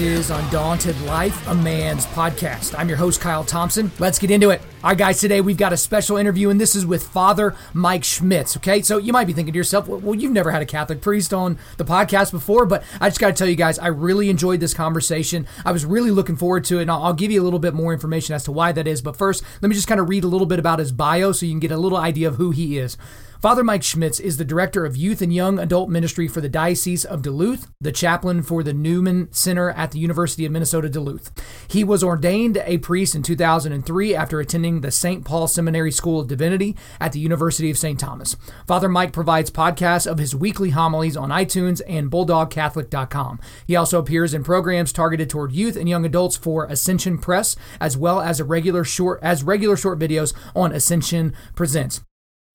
Is Undaunted Life, a man's podcast. I'm your host, Kyle Thompson. Let's get into it. All right, guys, today we've got a special interview, and this is with Father Mike Schmitz. Okay, so you might be thinking to yourself, well, you've never had a Catholic priest on the podcast before, but I just got to tell you guys, I really enjoyed this conversation. I was really looking forward to it, and I'll give you a little bit more information as to why that is. But first, let me just kind of read a little bit about his bio so you can get a little idea of who he is. Father Mike Schmitz is the director of youth and young adult ministry for the Diocese of Duluth, the chaplain for the Newman Center at the University of Minnesota Duluth. He was ordained a priest in 2003 after attending the St. Paul Seminary School of Divinity at the University of St. Thomas. Father Mike provides podcasts of his weekly homilies on iTunes and bulldogcatholic.com. He also appears in programs targeted toward youth and young adults for Ascension Press, as well as regular short as regular short videos on Ascension Presents.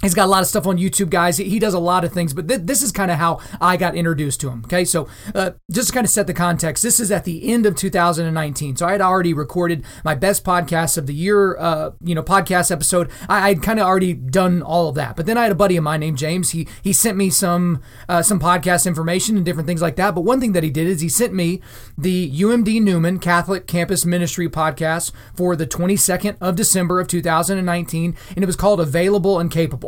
He's got a lot of stuff on YouTube, guys. He does a lot of things, but th- this is kind of how I got introduced to him. Okay, so uh, just to kind of set the context, this is at the end of 2019. So I had already recorded my best podcast of the year, uh, you know, podcast episode. I, would kind of already done all of that, but then I had a buddy of mine named James. He he sent me some uh, some podcast information and different things like that. But one thing that he did is he sent me the UMD Newman Catholic Campus Ministry podcast for the 22nd of December of 2019, and it was called "Available and Capable."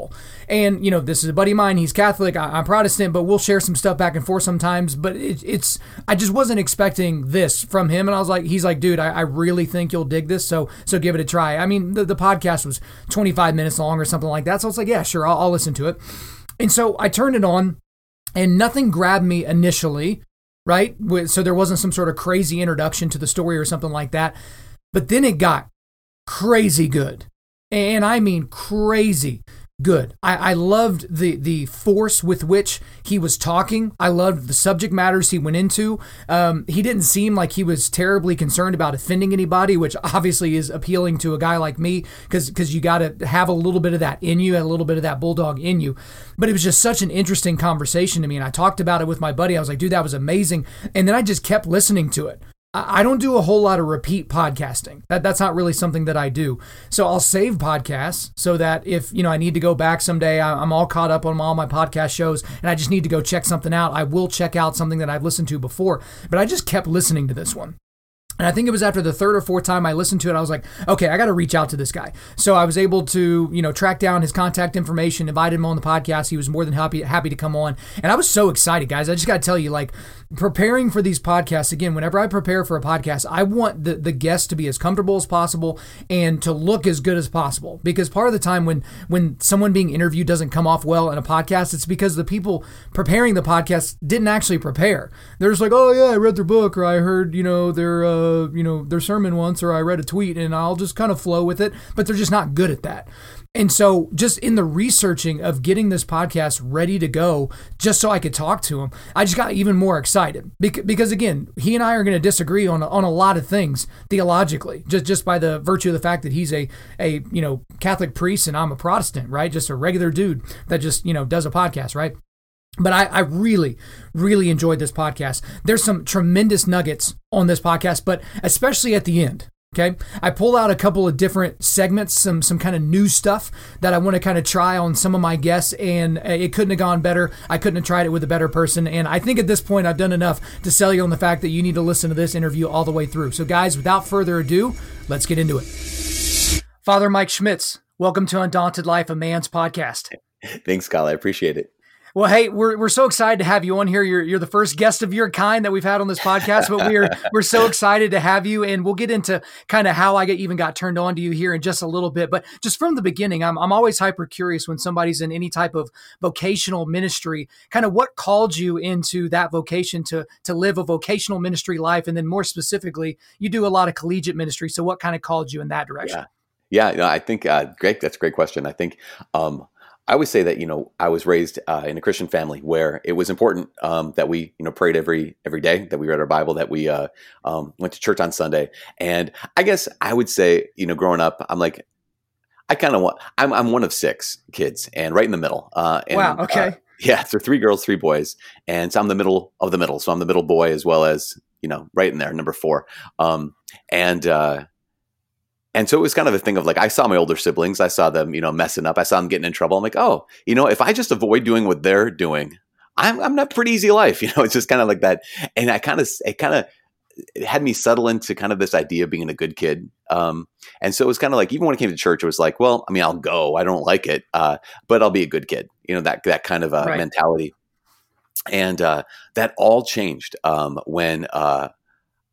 And, you know, this is a buddy of mine. He's Catholic. I, am Protestant, but we'll share some stuff back and forth sometimes. But it, it's, I just wasn't expecting this from him. And I was like, he's like, dude, I, I really think you'll dig this. So, so give it a try. I mean, the, the podcast was 25 minutes long or something like that. So it's like, yeah, sure, I'll, I'll listen to it. And so I turned it on and nothing grabbed me initially, right? So there wasn't some sort of crazy introduction to the story or something like that. But then it got crazy good. And I mean crazy good. I, I loved the the force with which he was talking. I loved the subject matters he went into. Um, he didn't seem like he was terribly concerned about offending anybody, which obviously is appealing to a guy like me because because you got to have a little bit of that in you, a little bit of that bulldog in you. But it was just such an interesting conversation to me, and I talked about it with my buddy. I was like, dude, that was amazing, and then I just kept listening to it. I don't do a whole lot of repeat podcasting. That that's not really something that I do. So I'll save podcasts so that if you know I need to go back someday, I'm all caught up on all my podcast shows, and I just need to go check something out. I will check out something that I've listened to before. But I just kept listening to this one. And I think it was after the third or fourth time I listened to it, I was like, okay, I got to reach out to this guy. So I was able to, you know, track down his contact information, invite him on the podcast. He was more than happy happy to come on, and I was so excited, guys. I just got to tell you, like, preparing for these podcasts again. Whenever I prepare for a podcast, I want the the guests to be as comfortable as possible and to look as good as possible. Because part of the time when when someone being interviewed doesn't come off well in a podcast, it's because the people preparing the podcast didn't actually prepare. They're just like, oh yeah, I read their book or I heard, you know, their. Uh, you know their sermon once or I read a tweet and I'll just kind of flow with it, but they're just not good at that. And so, just in the researching of getting this podcast ready to go, just so I could talk to him, I just got even more excited because, again, he and I are going to disagree on on a lot of things theologically, just just by the virtue of the fact that he's a a you know Catholic priest and I'm a Protestant, right? Just a regular dude that just you know does a podcast, right? But I, I, really, really enjoyed this podcast. There's some tremendous nuggets on this podcast, but especially at the end. Okay. I pull out a couple of different segments, some some kind of new stuff that I want to kind of try on some of my guests, and uh, it couldn't have gone better. I couldn't have tried it with a better person. And I think at this point I've done enough to sell you on the fact that you need to listen to this interview all the way through. So, guys, without further ado, let's get into it. Father Mike Schmitz, welcome to Undaunted Life, a man's podcast. Thanks, Kyle. I appreciate it. Well, hey, we're, we're so excited to have you on here. You're, you're the first guest of your kind that we've had on this podcast, but we're we're so excited to have you. And we'll get into kind of how I get, even got turned on to you here in just a little bit. But just from the beginning, I'm, I'm always hyper curious when somebody's in any type of vocational ministry, kind of what called you into that vocation to to live a vocational ministry life, and then more specifically, you do a lot of collegiate ministry. So, what kind of called you in that direction? Yeah, yeah, I think uh, great. That's a great question. I think. Um, I always say that you know I was raised uh, in a Christian family where it was important um, that we you know prayed every every day, that we read our Bible, that we uh, um, went to church on Sunday, and I guess I would say you know growing up, I'm like I kind of want I'm I'm one of six kids and right in the middle. Uh, and, wow. Okay. Uh, yeah, so three girls, three boys, and so I'm the middle of the middle. So I'm the middle boy as well as you know right in there, number four. Um, and uh, and so it was kind of a thing of like, I saw my older siblings, I saw them, you know, messing up, I saw them getting in trouble. I'm like, oh, you know, if I just avoid doing what they're doing, I'm, I'm not pretty easy life. You know, it's just kind of like that. And I kind of, it kind of it had me settle into kind of this idea of being a good kid. Um, and so it was kind of like even when it came to church, it was like, well, I mean, I'll go. I don't like it, uh, but I'll be a good kid. You know that that kind of uh, right. mentality. And uh, that all changed um, when uh,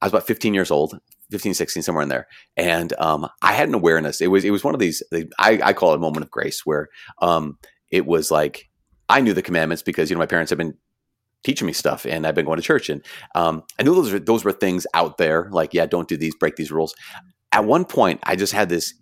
I was about 15 years old. 15, 16, somewhere in there. And um, I had an awareness. It was it was one of these. I, I call it a moment of grace, where um, it was like I knew the commandments because you know my parents have been teaching me stuff and I've been going to church and um, I knew those were, those were things out there like yeah don't do these break these rules at one point I just had this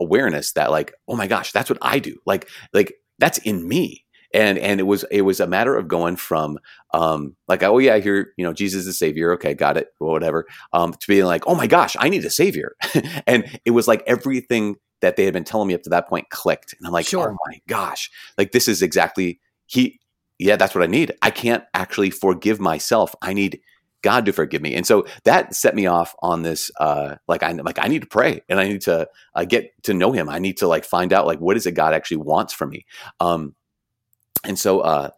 awareness that like oh my gosh that's what I do like like that's in me and and it was it was a matter of going from um like oh yeah I hear you know Jesus is the savior okay got it whatever um to being like oh my gosh I need a savior and it was like everything that they had been telling me up to that point clicked and I'm like sure. oh my gosh like this is exactly he yeah, that's what I need. I can't actually forgive myself. I need God to forgive me. And so that set me off on this, uh, like I like I need to pray and I need to uh, get to know Him. I need to like find out like what is it God actually wants from me. Um, and so uh,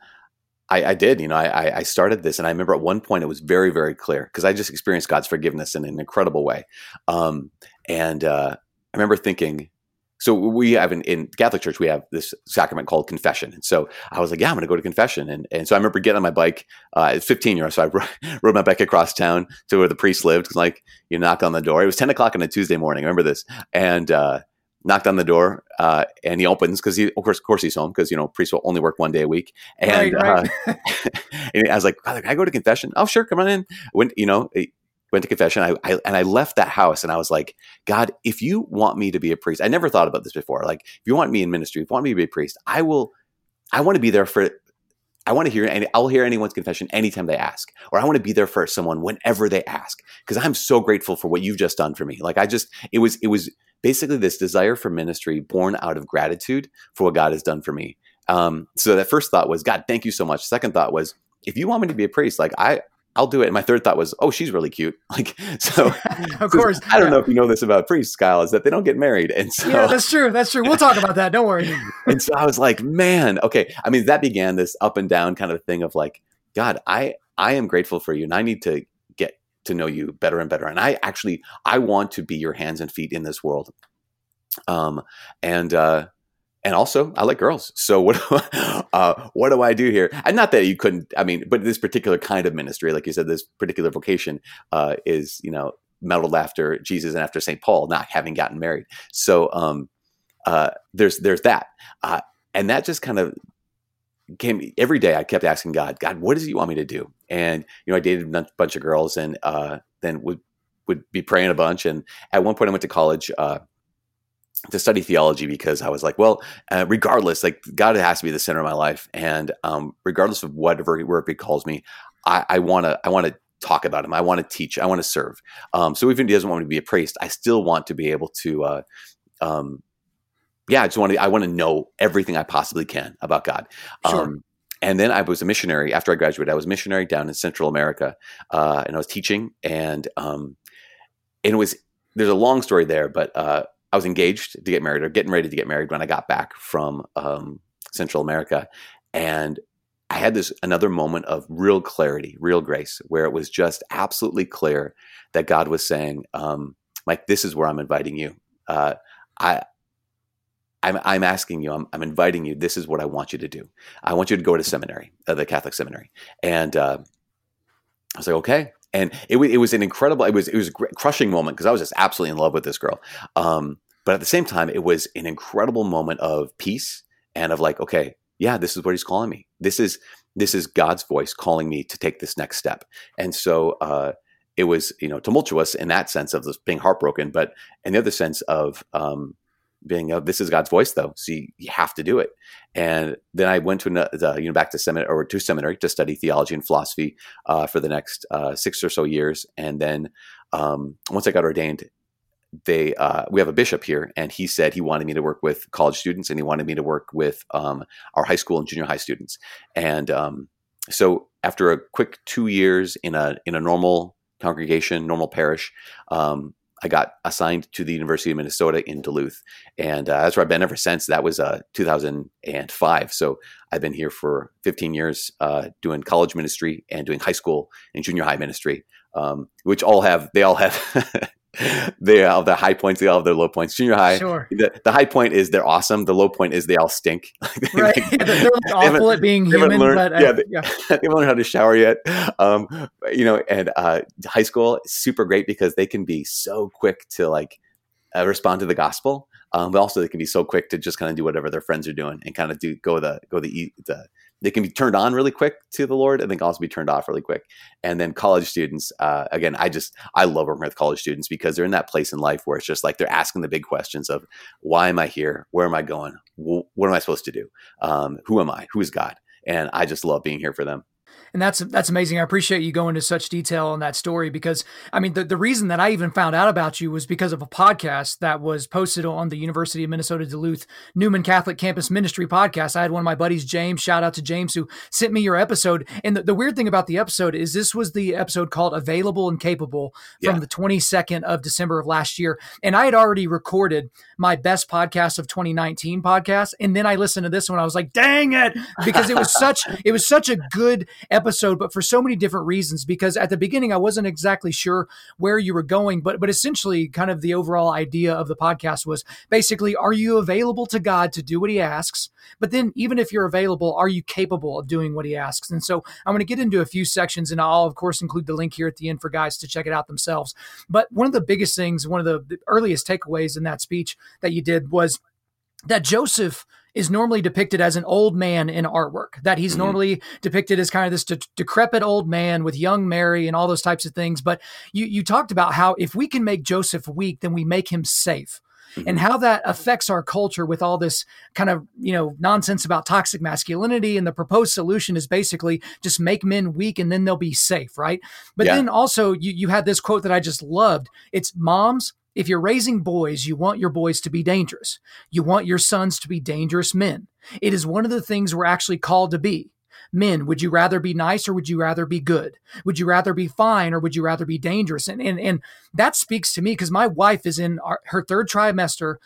I, I, did, you know, I, I started this, and I remember at one point it was very, very clear because I just experienced God's forgiveness in an incredible way. Um, and uh, I remember thinking, so we have in, in, Catholic Church we have this sacrament called confession, and so I was like, yeah, I'm going to go to confession, and and so I remember getting on my bike uh, at 15 years, so I rode my bike across town to where the priest lived. Like you knock on the door. It was 10 o'clock on a Tuesday morning. I remember this, and uh, knocked on the door, uh, and he opens because he of course of course he's home because you know priests will only work one day a week, and, right, right. Uh, and I was like, can I go to confession? Oh sure, come on in. went you know went to confession. I, I, and I left that house and I was like, God, if you want me to be a priest, I never thought about this before. Like, if you want me in ministry, if you want me to be a priest, I will. I want to be there for. I want to hear any. I'll hear anyone's confession anytime they ask, or I want to be there for someone whenever they ask, because I'm so grateful for what you've just done for me. Like I just, it was, it was basically this desire for ministry born out of gratitude for what God has done for me. Um, so that first thought was, God, thank you so much. Second thought was, if you want me to be a priest, like I, I'll do it. And my third thought was, oh, she's really cute. Like, so of course, I don't yeah. know if you know this about priests, Kyle, is that they don't get married. And so, yeah, that's true. That's true. We'll talk about that. Don't worry. and so I was like, man, okay. I mean, that began this up and down kind of thing of like, God, I, I am grateful for you and I need to to know you better and better. And I actually, I want to be your hands and feet in this world. Um, and, uh, and also I like girls. So what uh, what do I do here? And not that you couldn't. I mean, but this particular kind of ministry, like you said, this particular vocation uh, is you know modeled after Jesus and after Saint Paul, not having gotten married. So um, uh, there's there's that, uh, and that just kind of came every day. I kept asking God, God, what does you want me to do? And you know, I dated a bunch of girls, and uh, then would would be praying a bunch. And at one point, I went to college uh, to study theology because I was like, well, uh, regardless, like God has to be the center of my life, and um, regardless of whatever work He calls me, I want to I want to talk about Him. I want to teach. I want to serve. Um, so even if He doesn't want me to be a priest, I still want to be able to. Uh, um, yeah, I just want to. I want to know everything I possibly can about God. Sure. Um, and then I was a missionary after I graduated. I was a missionary down in Central America, uh, and I was teaching. And um, and it was there's a long story there, but uh, I was engaged to get married or getting ready to get married when I got back from um, Central America, and I had this another moment of real clarity, real grace, where it was just absolutely clear that God was saying, um, "Like this is where I'm inviting you. Uh, I." I'm, I'm asking you, I'm, I'm, inviting you. This is what I want you to do. I want you to go to seminary, uh, the Catholic seminary. And uh, I was like, okay, and it, it was an incredible it was it was a crushing moment because i was just absolutely in love with this girl um, but at the same time it was an incredible moment of peace and of like okay yeah this is what he's calling me this is this is god's voice calling me to take this next step and so uh, it was you know tumultuous in that sense of this being heartbroken but in the other sense of um, being oh, this is God's voice though, so you, you, have to do it. And then I went to the, you know back to seminary or to seminary to study theology and philosophy uh, for the next uh, six or so years. And then um, once I got ordained, they uh, we have a bishop here, and he said he wanted me to work with college students, and he wanted me to work with um, our high school and junior high students. And um, so after a quick two years in a in a normal congregation, normal parish. Um, I got assigned to the University of Minnesota in Duluth, and uh, that's where I've been ever since. That was uh, 2005. So I've been here for 15 years, uh, doing college ministry and doing high school and junior high ministry um, which all have they all have they have their high points, they all have their low points. Junior high, Sure. the, the high point is they're awesome. The low point is they all stink. Right. they're awful at being they haven't human, learned- but uh, yeah, they- yeah. they haven't learned how to shower yet. Um, you know, and uh, high school is super great because they can be so quick to like uh, respond to the gospel, um, but also they can be so quick to just kind of do whatever their friends are doing and kind of do go the go the, the they can be turned on really quick to the Lord and they can also be turned off really quick. And then college students, uh, again, I just I love working with college students because they're in that place in life where it's just like they're asking the big questions of why am I here? Where am I going? What am I supposed to do? Um, who am I? Who is God? And I just love being here for them. And that's that's amazing. I appreciate you going into such detail on that story because I mean the, the reason that I even found out about you was because of a podcast that was posted on the University of Minnesota Duluth Newman Catholic Campus Ministry podcast. I had one of my buddies, James, shout out to James, who sent me your episode. And the, the weird thing about the episode is this was the episode called Available and Capable from Yeah. the 22nd of December of last year. And I had already recorded my best podcast of 2019 podcast. And then I listened to this one. I was like, dang it. Because it was such it was such a good episode, but for so many different reasons. Because at the beginning I wasn't exactly sure where you were going, but but essentially kind of the overall idea of the podcast was basically are you available to God to do what he asks? But then even if you're available, are you capable of doing what he asks? And so I'm going to get into a few sections and I'll of course include the link here at the end for guys to check it out themselves. But one of the biggest things, one of the the earliest takeaways in that speech that you did was that Joseph is normally depicted as an old man in artwork, that he's Mhm. normally depicted as kind of this de- decrepit old man with young Mary and all those types of things. But you, you talked about how if we can make Joseph weak, then we make him safe. And how that affects our culture with all this kind of, you know, nonsense about toxic masculinity. And the proposed solution is basically just make men weak and then they'll be safe, right? But Yeah. then also you, you had this quote that I just loved. It's moms, if you're raising boys, you want your boys to be dangerous. You want your sons to be dangerous men. It is one of the things we're actually called to be. Men, would you rather be nice or would you rather be good? Would you rather be fine or would you rather be dangerous? And and and that speaks to me because my wife is in our, her third trimester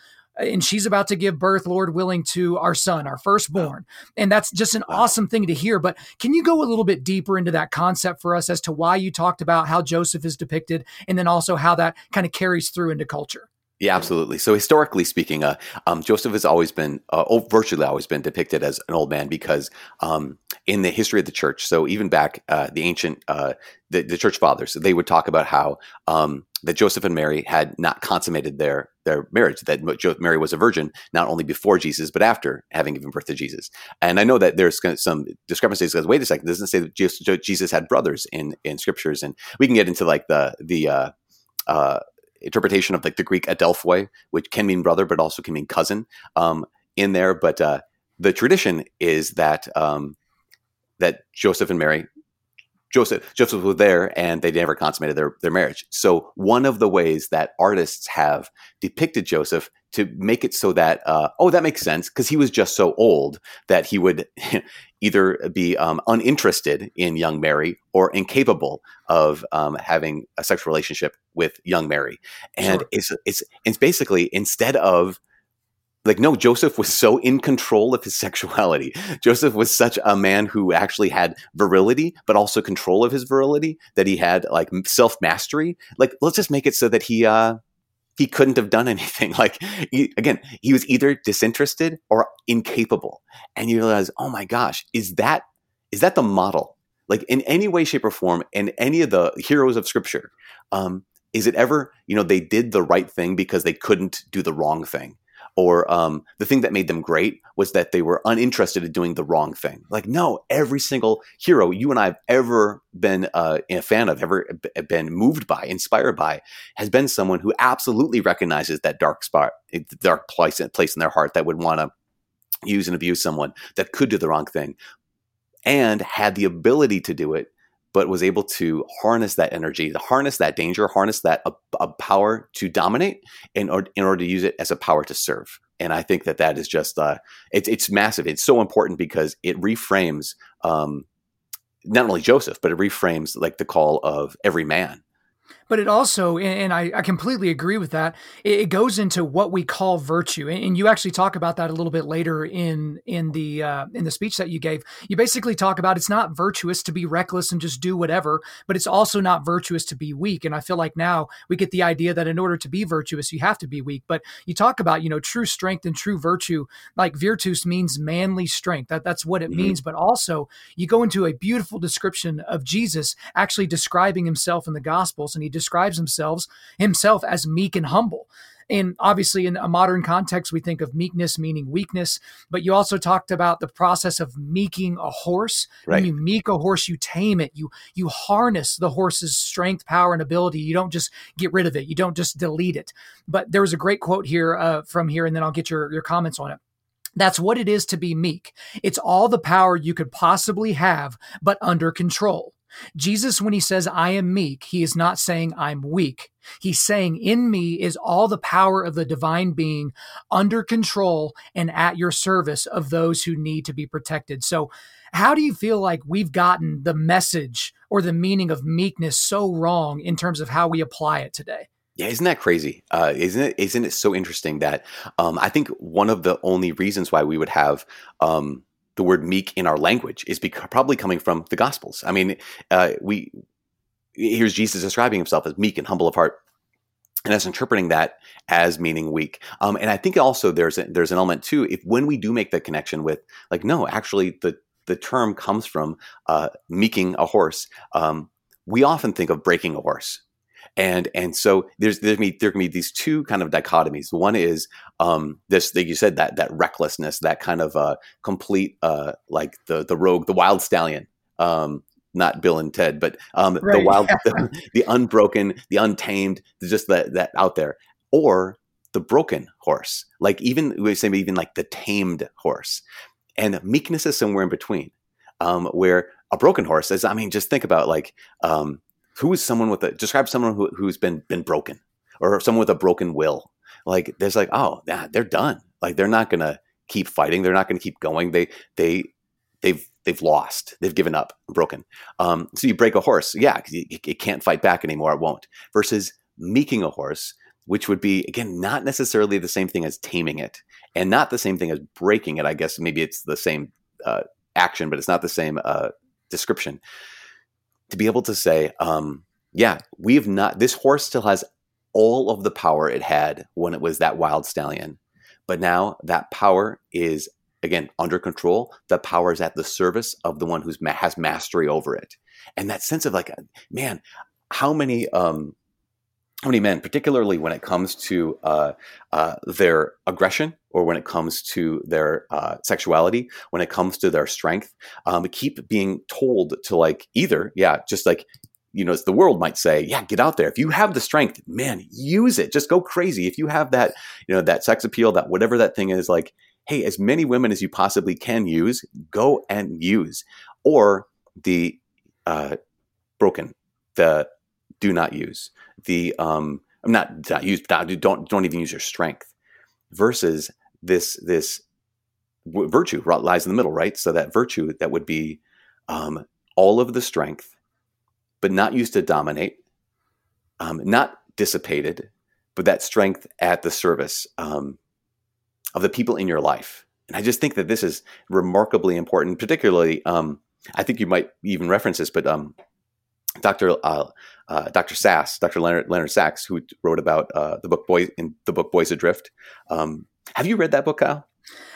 and she's about to give birth, Lord willing, to our son, our firstborn. And that's just an awesome thing to hear. But can you go a little bit deeper into that concept for us as to why you talked about how Joseph is depicted and then also how that kind of carries through into culture? Yeah, absolutely. So historically speaking, uh, um, Joseph has always been, uh, oh, virtually always been depicted as an old man because um, in the history of the church, so even back uh, the ancient, uh, the, the church fathers, they would talk about how um, that Joseph and Mary had not consummated their their marriage. That Mary was a virgin not only before Jesus but after having given birth to Jesus. And I know that there's some discrepancies because wait a second, doesn't say that Jesus Jesus had brothers in in scriptures, and we can get into like the the uh, uh, interpretation of like the Greek adelphoi, which can mean brother, but also can mean cousin um, in there. But uh, the tradition is that um, that Joseph and Mary, Joseph Joseph was there, and they never consummated their their marriage. So one of the ways that artists have depicted Joseph to make it so that uh, oh that makes sense because he was just so old that he would either be um, uninterested in young Mary or incapable of um, having a sexual relationship with young Mary. And Sure. it's it's it's basically instead of like no joseph was so in control of his sexuality joseph was such a man who actually had virility but also control of his virility that he had like self mastery like let's just make it so that he uh he couldn't have done anything. Like he, again he was either disinterested or incapable. And you realize oh my gosh is that is that the model? Like in any way shape or form in any of the heroes of scripture um is it ever you know they did the right thing because they couldn't do the wrong thing or um, the thing that made them great was that they were uninterested in doing the wrong thing. Like, no, every single hero you and I have ever been uh, a fan of, ever been moved by, inspired by, has been someone who absolutely recognizes that dark spot, dark place, place in their heart that would want to use and abuse someone that could do the wrong thing, and had the ability to do it but was able to harness that energy, to harness that danger, harness that a, a power to dominate in order, in order to use it as a power to serve. And I think that that is just uh, it's it's massive. It's so important because it reframes um, not only Joseph, but it reframes like the call of every man. But it also and i, I completely agree with that it, goes into what we call virtue and, you actually talk about that a little bit later in in the uh, in the speech that you gave you basically talk about it's not virtuous to be reckless and just do whatever but it's also not virtuous to be weak and i feel like now we get the idea that in order to be virtuous you have to be weak but you talk about you know true strength and true virtue like virtus means manly strength that, that's what it mm-hmm. means but also you go into a beautiful description of jesus actually describing himself in the gospels and he describes himself himself as meek and humble. And obviously, in a modern context, we think of meekness meaning weakness, but you also talked about the process of meeking a horse. Right. When you meek a horse, you tame it. You you harness the horse's strength, power, and ability. You don't just get rid of it. You don't just delete it. But there was a great quote here uh, from here, and then I'll get your your comments on it. That's what it is to be meek. It's all the power you could possibly have, but under control. Jesus, when he says, I am meek, he is not saying I'm weak. He's saying, In me is all the power of the divine being under control and at your service of those who need to be protected. So, how do you feel like we've gotten the message or the meaning of meekness so wrong in terms of how we apply it today? Yeah, isn't that crazy? Uh, isn't it? Isn't it so interesting that um, I think one of the only reasons why we would have um, the word meek in our language is bec- probably coming from the Gospels. I mean, uh, we here's Jesus describing himself as meek and humble of heart, and us interpreting that as meaning weak. Um, and I think also there's a, there's an element too. If when we do make the connection with like, no, actually the the term comes from uh, meeking a horse. Um, we often think of breaking a horse and and so there's there's me there can be these two kind of dichotomies. One is um, this, like you said, that that recklessness, that kind of uh, complete uh, like the the rogue, the wild stallion. Um, not Bill and Ted, but um, right. the wild, the, the, unbroken, the untamed, just that that out there, or the broken horse, like even we say even like the tamed horse, and meekness is somewhere in between, um, where a broken horse is. I mean, just think about like um, who is someone with a describe someone who, who's been been broken or someone with a broken will. Like there's like oh yeah, they're done. Like they're not gonna keep fighting. They're not gonna keep going. They they they've they've lost. They've given up broken. Um, so you break a horse. Yeah it, it can't fight back anymore. It won't. Versus meeking a horse which would be again not necessarily the same thing as taming it and not the same thing as breaking it. I guess maybe it's the same uh, action but it's not the same uh, description to be able to say, um, yeah, we've not, this horse still has all of the power it had when it was that wild stallion. But now that power is, again, under control. The power is at the service of the one who ma- has mastery over it. And that sense of like, man, how many, um, how many men, particularly when it comes to uh, uh, their aggression or when it comes to their uh, sexuality, when it comes to their strength, um, keep being told to like either, yeah, just like you know, the world might say, yeah, get out there. If you have the strength, man, use it. Just go crazy. If you have that, you know, that sex appeal, that whatever that thing is, like, hey, as many women as you possibly can use, go and use. Or the uh, broken, the do not use the um, I'm not, not use don't don't even use your strength versus this this virtue lies in the middle, right? So that virtue that would be um, all of the strength, but not used to dominate, um, not dissipated, but that strength at the service um, of the people in your life. And I just think that this is remarkably important, particularly. Um, I think you might even reference this, but um, Dr. Uh, uh, Dr. Sass, Dr. Leonard, Leonard Sax, who wrote about uh, the book Boys in the book Boys Adrift. Um, have you read that book, Kyle?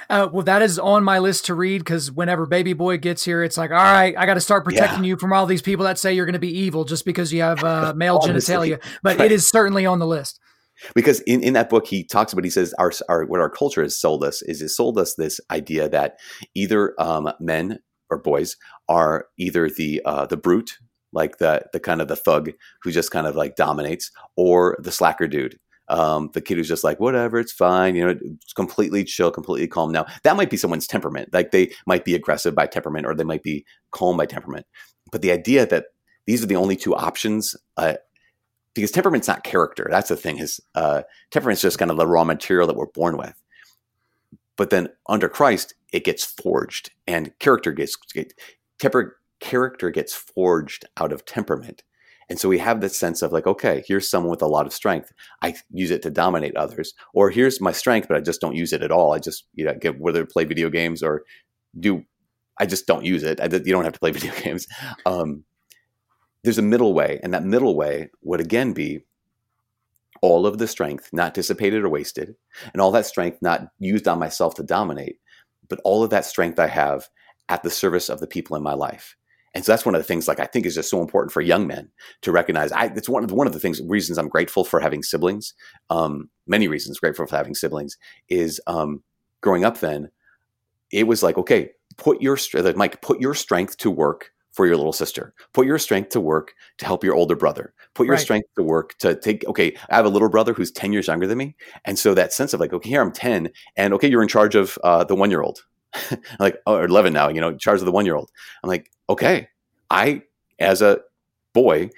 Uh, well, that is on my list to read because whenever Baby Boy gets here, it's like, all right, I got to start protecting yeah. you from all these people that say you're going to be evil just because you have uh, male genitalia. But right. it is certainly on the list. Because in, in that book, he talks about, he says, our, our what our culture has sold us is it sold us this idea that either um, men or boys are either the uh, the brute like the the kind of the thug who just kind of like dominates, or the slacker dude, um, the kid who's just like whatever, it's fine, you know, it's completely chill, completely calm. Now that might be someone's temperament, like they might be aggressive by temperament, or they might be calm by temperament. But the idea that these are the only two options, uh, because temperament's not character. That's the thing. Is uh, temperament's just kind of the raw material that we're born with. But then under Christ, it gets forged, and character gets, get, temper character gets forged out of temperament. And so we have this sense of like, okay, here's someone with a lot of strength. I use it to dominate others. Or here's my strength, but I just don't use it at all. I just, you know, get whether play video games or do, I just don't use it. I, you don't have to play video games. Um, there's a middle way. And that middle way would again be all of the strength not dissipated or wasted, and all that strength not used on myself to dominate, but all of that strength I have at the service of the people in my life. And so that's one of the things like I think is just so important for young men to recognize. I, it's one of the, one of the things reasons I'm grateful for having siblings. Um, many reasons grateful for having siblings is um, growing up. Then it was like okay, put your like Mike, put your strength to work for your little sister. Put your strength to work to help your older brother. Put your right. strength to work to take, okay, I have a little brother who's 10 years younger than me. And so that sense of like, okay, here I'm 10 and okay, you're in charge of uh, the one year old. like, oh, or 11 now, you know, in charge of the one year old. I'm like, okay, I, as a boy,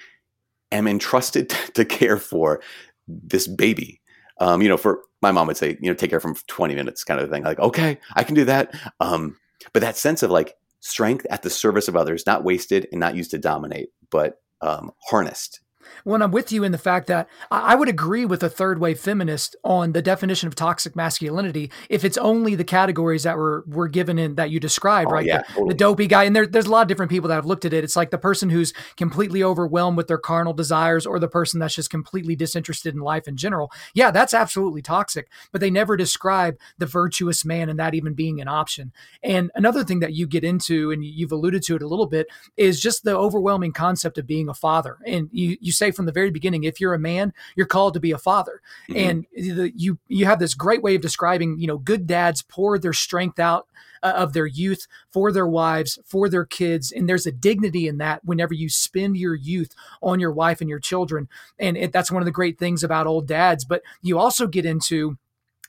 am entrusted to care for this baby. Um, you know, for my mom would say, you know, take care from 20 minutes kind of thing. Like, okay, I can do that. Um, but that sense of like strength at the service of others, not wasted and not used to dominate, but um, harnessed when I'm with you in the fact that I would agree with a third wave feminist on the definition of toxic masculinity if it's only the categories that were were given in that you described, oh, right? Yeah, the, totally. the, dopey guy, and there, there's a lot of different people that have looked at it. It's like the person who's completely overwhelmed with their carnal desires, or the person that's just completely disinterested in life in general. Yeah, that's absolutely toxic, but they never describe the virtuous man and that even being an option. And another thing that you get into, and you've alluded to it a little bit, is just the overwhelming concept of being a father. And you you say from the very beginning, if you're a man, you're called to be a father. Mm-hmm. And the, you you have this great way of describing, you know, good dads pour their strength out uh, of their youth for their wives, for their kids, and there's a dignity in that whenever you spend your youth on your wife and your children. And it, that's one of the great things about old dads. But you also get into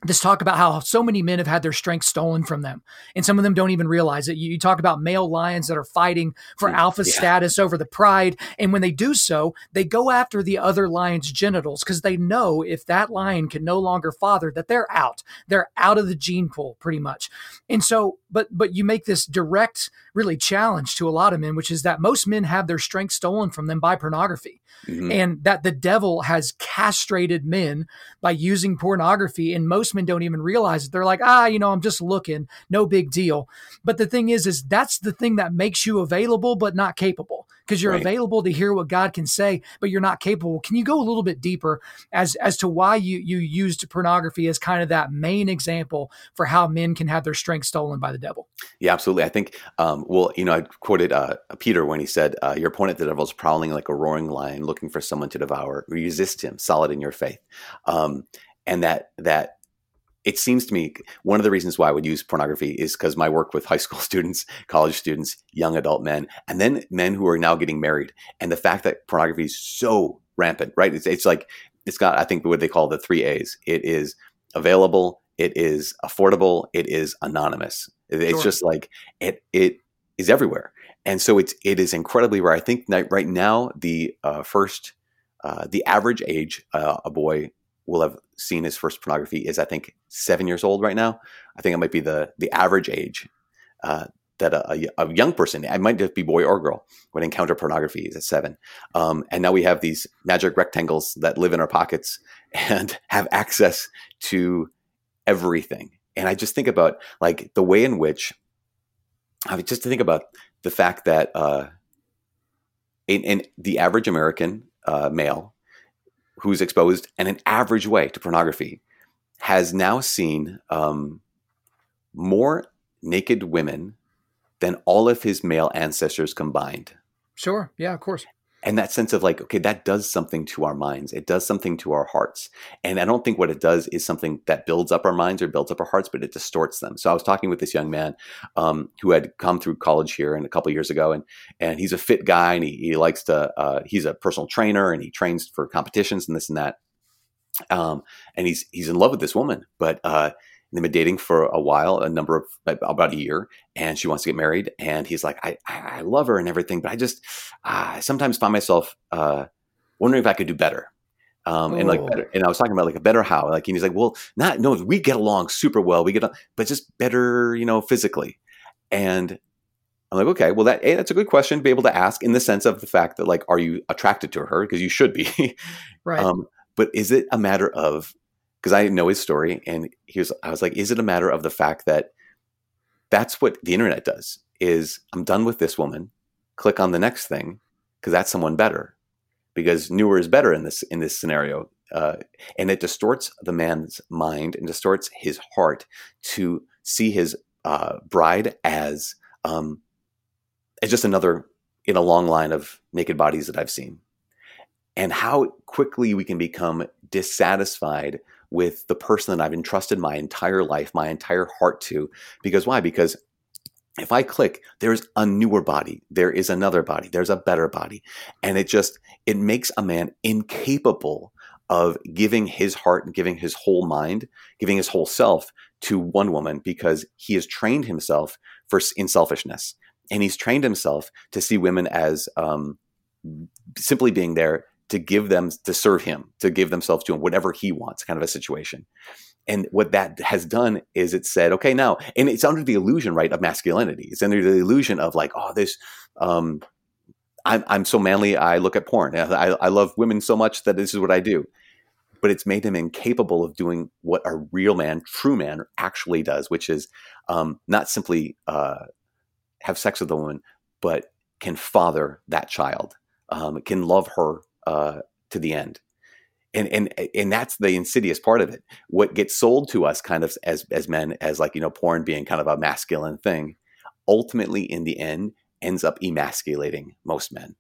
this talk about how so many men have had their strength stolen from them and some of them don't even realize it. You, you talk about male lions that are fighting for mm, alpha yeah. status over the pride and when they do so they go after the other lion's genitals because they know if that lion can no longer father that they're out. They're out of the gene pool pretty much. And so but but you make this direct really challenge to a lot of men which is that most men have their strength stolen from them by pornography mm-hmm. and that the devil has castrated men by using pornography and most men don't even realize it they're like ah you know i'm just looking no big deal but the thing is is that's the thing that makes you available but not capable because you're right. available to hear what God can say, but you're not capable. Can you go a little bit deeper as as to why you you used pornography as kind of that main example for how men can have their strength stolen by the devil? Yeah, absolutely. I think, um, well, you know, I quoted uh, Peter when he said, uh, "Your opponent, the devil, is prowling like a roaring lion, looking for someone to devour. Resist him, solid in your faith." Um, and that that it seems to me one of the reasons why I would use pornography is because my work with high school students, college students, young adult men, and then men who are now getting married, and the fact that pornography is so rampant, right? It's, it's like it's got I think what they call the three A's. It is available, it is affordable, it is anonymous. It's sure. just like it it is everywhere, and so it's it is incredibly rare. I think right now the uh, first uh, the average age uh, a boy will have seen his first pornography is I think seven years old right now. I think it might be the the average age uh, that a, a, young person, I might just be boy or girl, would encounter pornography is at seven. Um, and now we have these magic rectangles that live in our pockets and have access to everything. And I just think about like the way in which I mean, just to think about the fact that uh, in, in the average American uh, male who's exposed in an average way to pornography has now seen um, more naked women than all of his male ancestors combined. Sure. Yeah, of course and that sense of like okay that does something to our minds. It does something to our hearts. And i don't think what it does is something that builds up our minds or builds up our hearts but it distorts them. So i was talking with this young man um, who had come through college here and a couple years ago and and he's a fit guy and he, he likes to uh, he's a personal trainer and he trains for competitions and this and that. Um, and he's he's in love with this woman but uh, they've been dating for a while, a number of about a year, and she wants to get married. And he's like, I, I love her and everything, but I just uh, I sometimes find myself uh, wondering if I could do better. Um, and like, better, and I was talking about like a better how, like, and he's like, well, not no, we get along super well, we get, but just better, you know, physically. And I'm like, okay, well, that, that's a good question to be able to ask in the sense of the fact that, like, are you attracted to her? Because you should be. right. Um, but is it a matter of, because I didn't know his story, and he was, I was like, is it a matter of the fact that that's what the internet does? Is I'm done with this woman, click on the next thing, because that's someone better, because newer is better in this in this scenario, uh, and it distorts the man's mind and distorts his heart to see his uh, bride as um, as just another in a long line of naked bodies that I've seen. And how quickly we can become dissatisfied with the person that I've entrusted my entire life, my entire heart to. Because why? Because if I click, there's a newer body, there is another body, there's a better body. And it just, it makes a man incapable of giving his heart and giving his whole mind, giving his whole self to one woman because he has trained himself for in selfishness and he's trained himself to see women as um, simply being there to give them to serve him to give themselves to him whatever he wants kind of a situation. And what that has done is it said okay now and it's under the illusion right of masculinity. It's under the illusion of like oh this um, I'm, I'm so manly i look at porn. I, I love women so much that this is what i do. But it's made him incapable of doing what a real man, true man, actually does, which is um, not simply uh, have sex with a woman, but can father that child, um, can love her uh, to the end. And, and and that's the insidious part of it. What gets sold to us, kind of as as men, as like you know, porn being kind of a masculine thing, ultimately in the end ends up emasculating most men.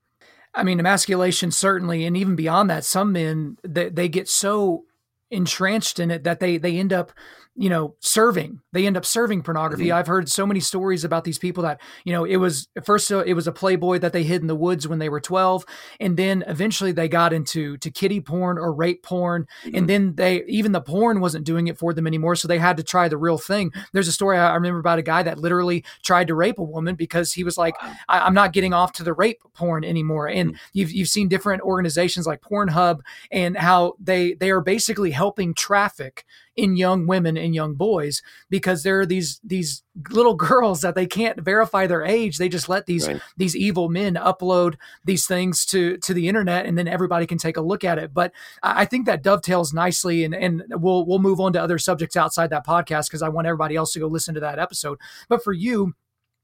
I mean, emasculation certainly, and even beyond that, some men they, they get so entrenched in it that they they end up you know serving they end up serving pornography mm-hmm. i've heard so many stories about these people that you know it was first uh, it was a playboy that they hid in the woods when they were 12 and then eventually they got into to kiddie porn or rape porn mm-hmm. and then they even the porn wasn't doing it for them anymore so they had to try the real thing there's a story i remember about a guy that literally tried to rape a woman because he was like. I, am not getting off to the rape porn anymore and mm-hmm. you've, you've seen different organizations like pornhub and how they they are basically helping traffic in young women and young boys because there are these these little girls that they can't verify their age. They just let these right. these evil men upload these things to to the internet and then everybody can take a look at it. But i think that dovetails nicely and and we'll we'll move on to other subjects outside that podcast because i want everybody else to go listen to that episode. But for you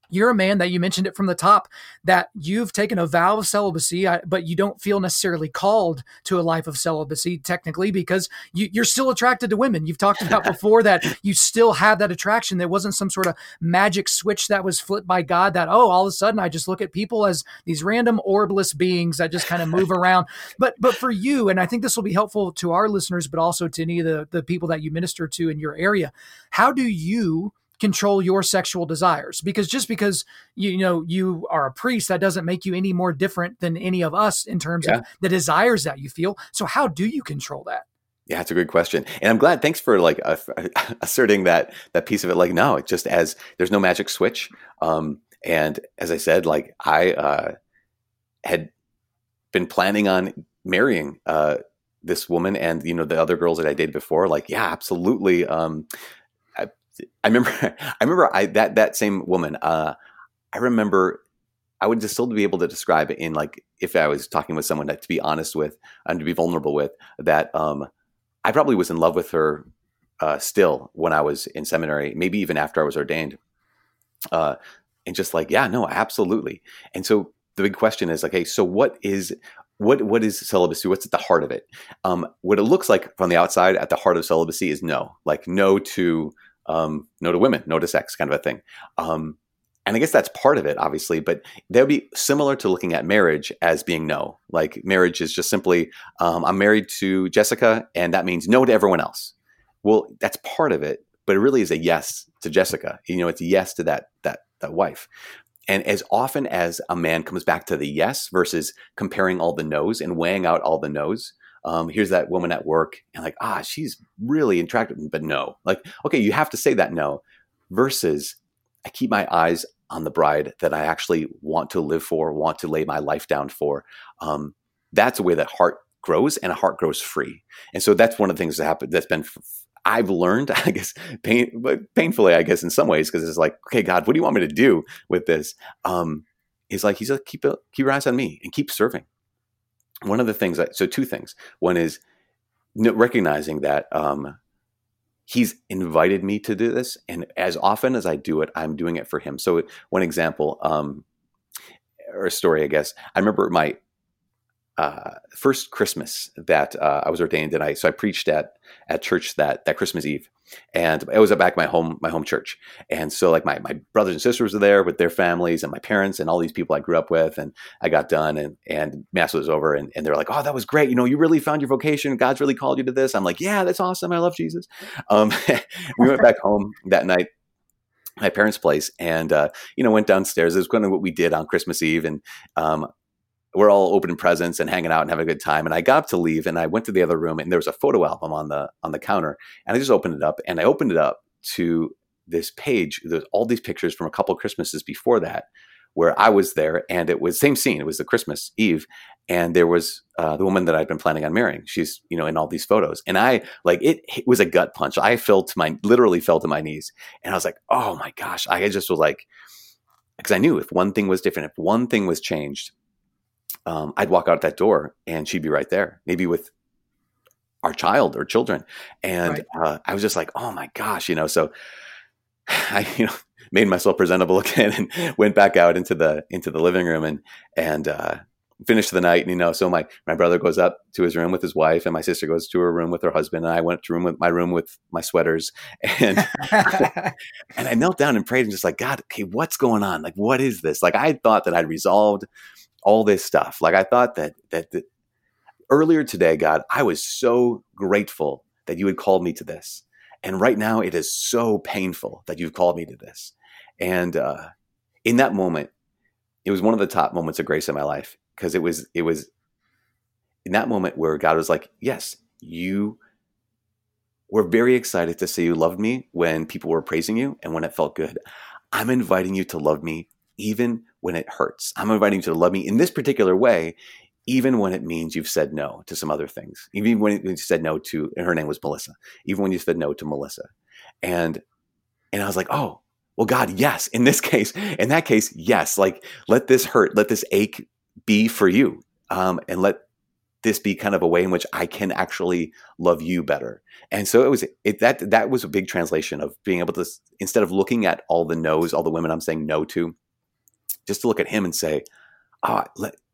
you're a man that you mentioned it from the top that you've taken a vow of celibacy, but you don't feel necessarily called to a life of celibacy technically because you, are still attracted to women. You've talked about before that you still have that attraction. There wasn't some sort of magic switch that was flipped by God that, oh, all of a sudden I just look at people as these random orbless beings that just kind of move around. But but for you, and I think this will be helpful to our listeners, but also to any of the, the people that you minister to in your area, how do you control your sexual desires because just because you, you, know you are a priest that doesn't make you any more different than any of us in terms yeah. of the desires that you feel so how do you control that yeah, it's a good question, and I'm glad. Thanks for like uh, asserting that that piece of it. Like, no, it just as there's no magic switch. Um, and as I said, like I uh, had been planning on marrying uh, this woman, and you know the other girls that I dated before. Like, yeah, absolutely. Um, I remember, I remember I, that that same woman. Uh, I remember I would just still be able to describe in like if I was talking with someone that to be honest with and to be vulnerable with that. Um, I probably was in love with her uh, still when I was in seminary, maybe even after I was ordained. Uh, and just like, yeah, no, absolutely. And so the big question is like, hey, so what is what what is celibacy? What's at the heart of it? Um, what it looks like from the outside at the heart of celibacy is no, like no to um, no to women, no to sex, kind of a thing. Um, and I guess that's part of it, obviously, but that would be similar to looking at marriage as being no. Like marriage is just simply, um, I'm married to Jessica, and that means no to everyone else. Well, that's part of it, but it really is a yes to Jessica. You know, it's a yes to that that that wife. And as often as a man comes back to the yes versus comparing all the no's and weighing out all the no's, um, here's that woman at work and like ah she's really attractive but no like okay you have to say that no versus i keep my eyes on the bride that i actually want to live for want to lay my life down for um, that's a way that heart grows and a heart grows free and so that's one of the things that happened that's been I've learned, I guess, pain, painfully, I guess, in some ways, because it's like, okay, God, what do you want me to do with this? Um, he's like, he's like, keep, keep your eyes on me and keep serving. One of the things, so two things. One is recognizing that um, he's invited me to do this, and as often as I do it, I'm doing it for him. So one example, um, or a story, I guess. I remember my uh, first Christmas that uh, I was ordained, and I so I preached at at church that that Christmas Eve, and it was at back my home my home church, and so like my my brothers and sisters were there with their families, and my parents and all these people I grew up with, and I got done, and and mass was over, and and they're like, oh, that was great, you know, you really found your vocation, God's really called you to this. I'm like, yeah, that's awesome, I love Jesus. Um, we went back home that night my parents' place, and uh, you know went downstairs. It was kind of what we did on Christmas Eve, and um, we're all opening presents and hanging out and having a good time. And I got up to leave, and I went to the other room, and there was a photo album on the on the counter, and I just opened it up, and I opened it up to this page. There's all these pictures from a couple Christmases before that, where I was there, and it was same scene. It was the Christmas Eve, and there was uh, the woman that I'd been planning on marrying. She's you know in all these photos, and I like it, it, was a gut punch. I fell to my literally fell to my knees, and I was like, oh my gosh! I just was like, because I knew if one thing was different, if one thing was changed, um, I'd walk out that door, and she'd be right there, maybe with our child or children, and right. uh, I was just like, oh my gosh, you know. So I you know made myself presentable again and went back out into the into the living room and and uh, finished the night. And, you know, so my my brother goes up to his room with his wife, and my sister goes to her room with her husband, and I went to room with my room with my sweaters, and and I knelt down and prayed and just like God, okay, what's going on? Like, what is this? Like, I thought that I'd resolved all this stuff. Like, I thought that that, earlier today, God, I was so grateful that you had called me to this. And right now, it is so painful that you've called me to this. And uh, in that moment, it was one of the top moments of grace in my life because it was it was in that moment where God was like, "Yes, you were very excited to say you loved me when people were praising you and when it felt good. I'm inviting you to love me even when it hurts. I'm inviting you to love me in this particular way, even when it means you've said no to some other things. Even when you said no to, her name was Melissa. Even when you said no to Melissa, and and I was like, oh, well, God, yes. In this case, in that case, yes. Like, let this hurt, let this ache be for you, um, and let this be kind of a way in which I can actually love you better. And so it was it, that that was a big translation of being able to instead of looking at all the no's, all the women I'm saying no to, just to look at him and say, ah,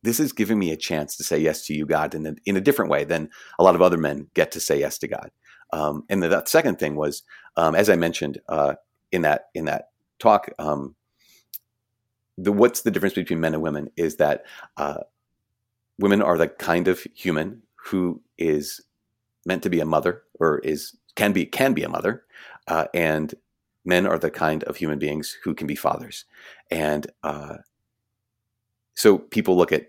this is giving me a chance to say yes to you, God, in a, in a different way than a lot of other men get to say yes to God. Um, and the, the, second thing was, um, as I mentioned uh, in that in that talk, um, the what's the difference between men and women is that uh, women are the kind of human who is meant to be a mother or is can be can be a mother, uh, and men are the kind of human beings who can be fathers, and uh, so people look at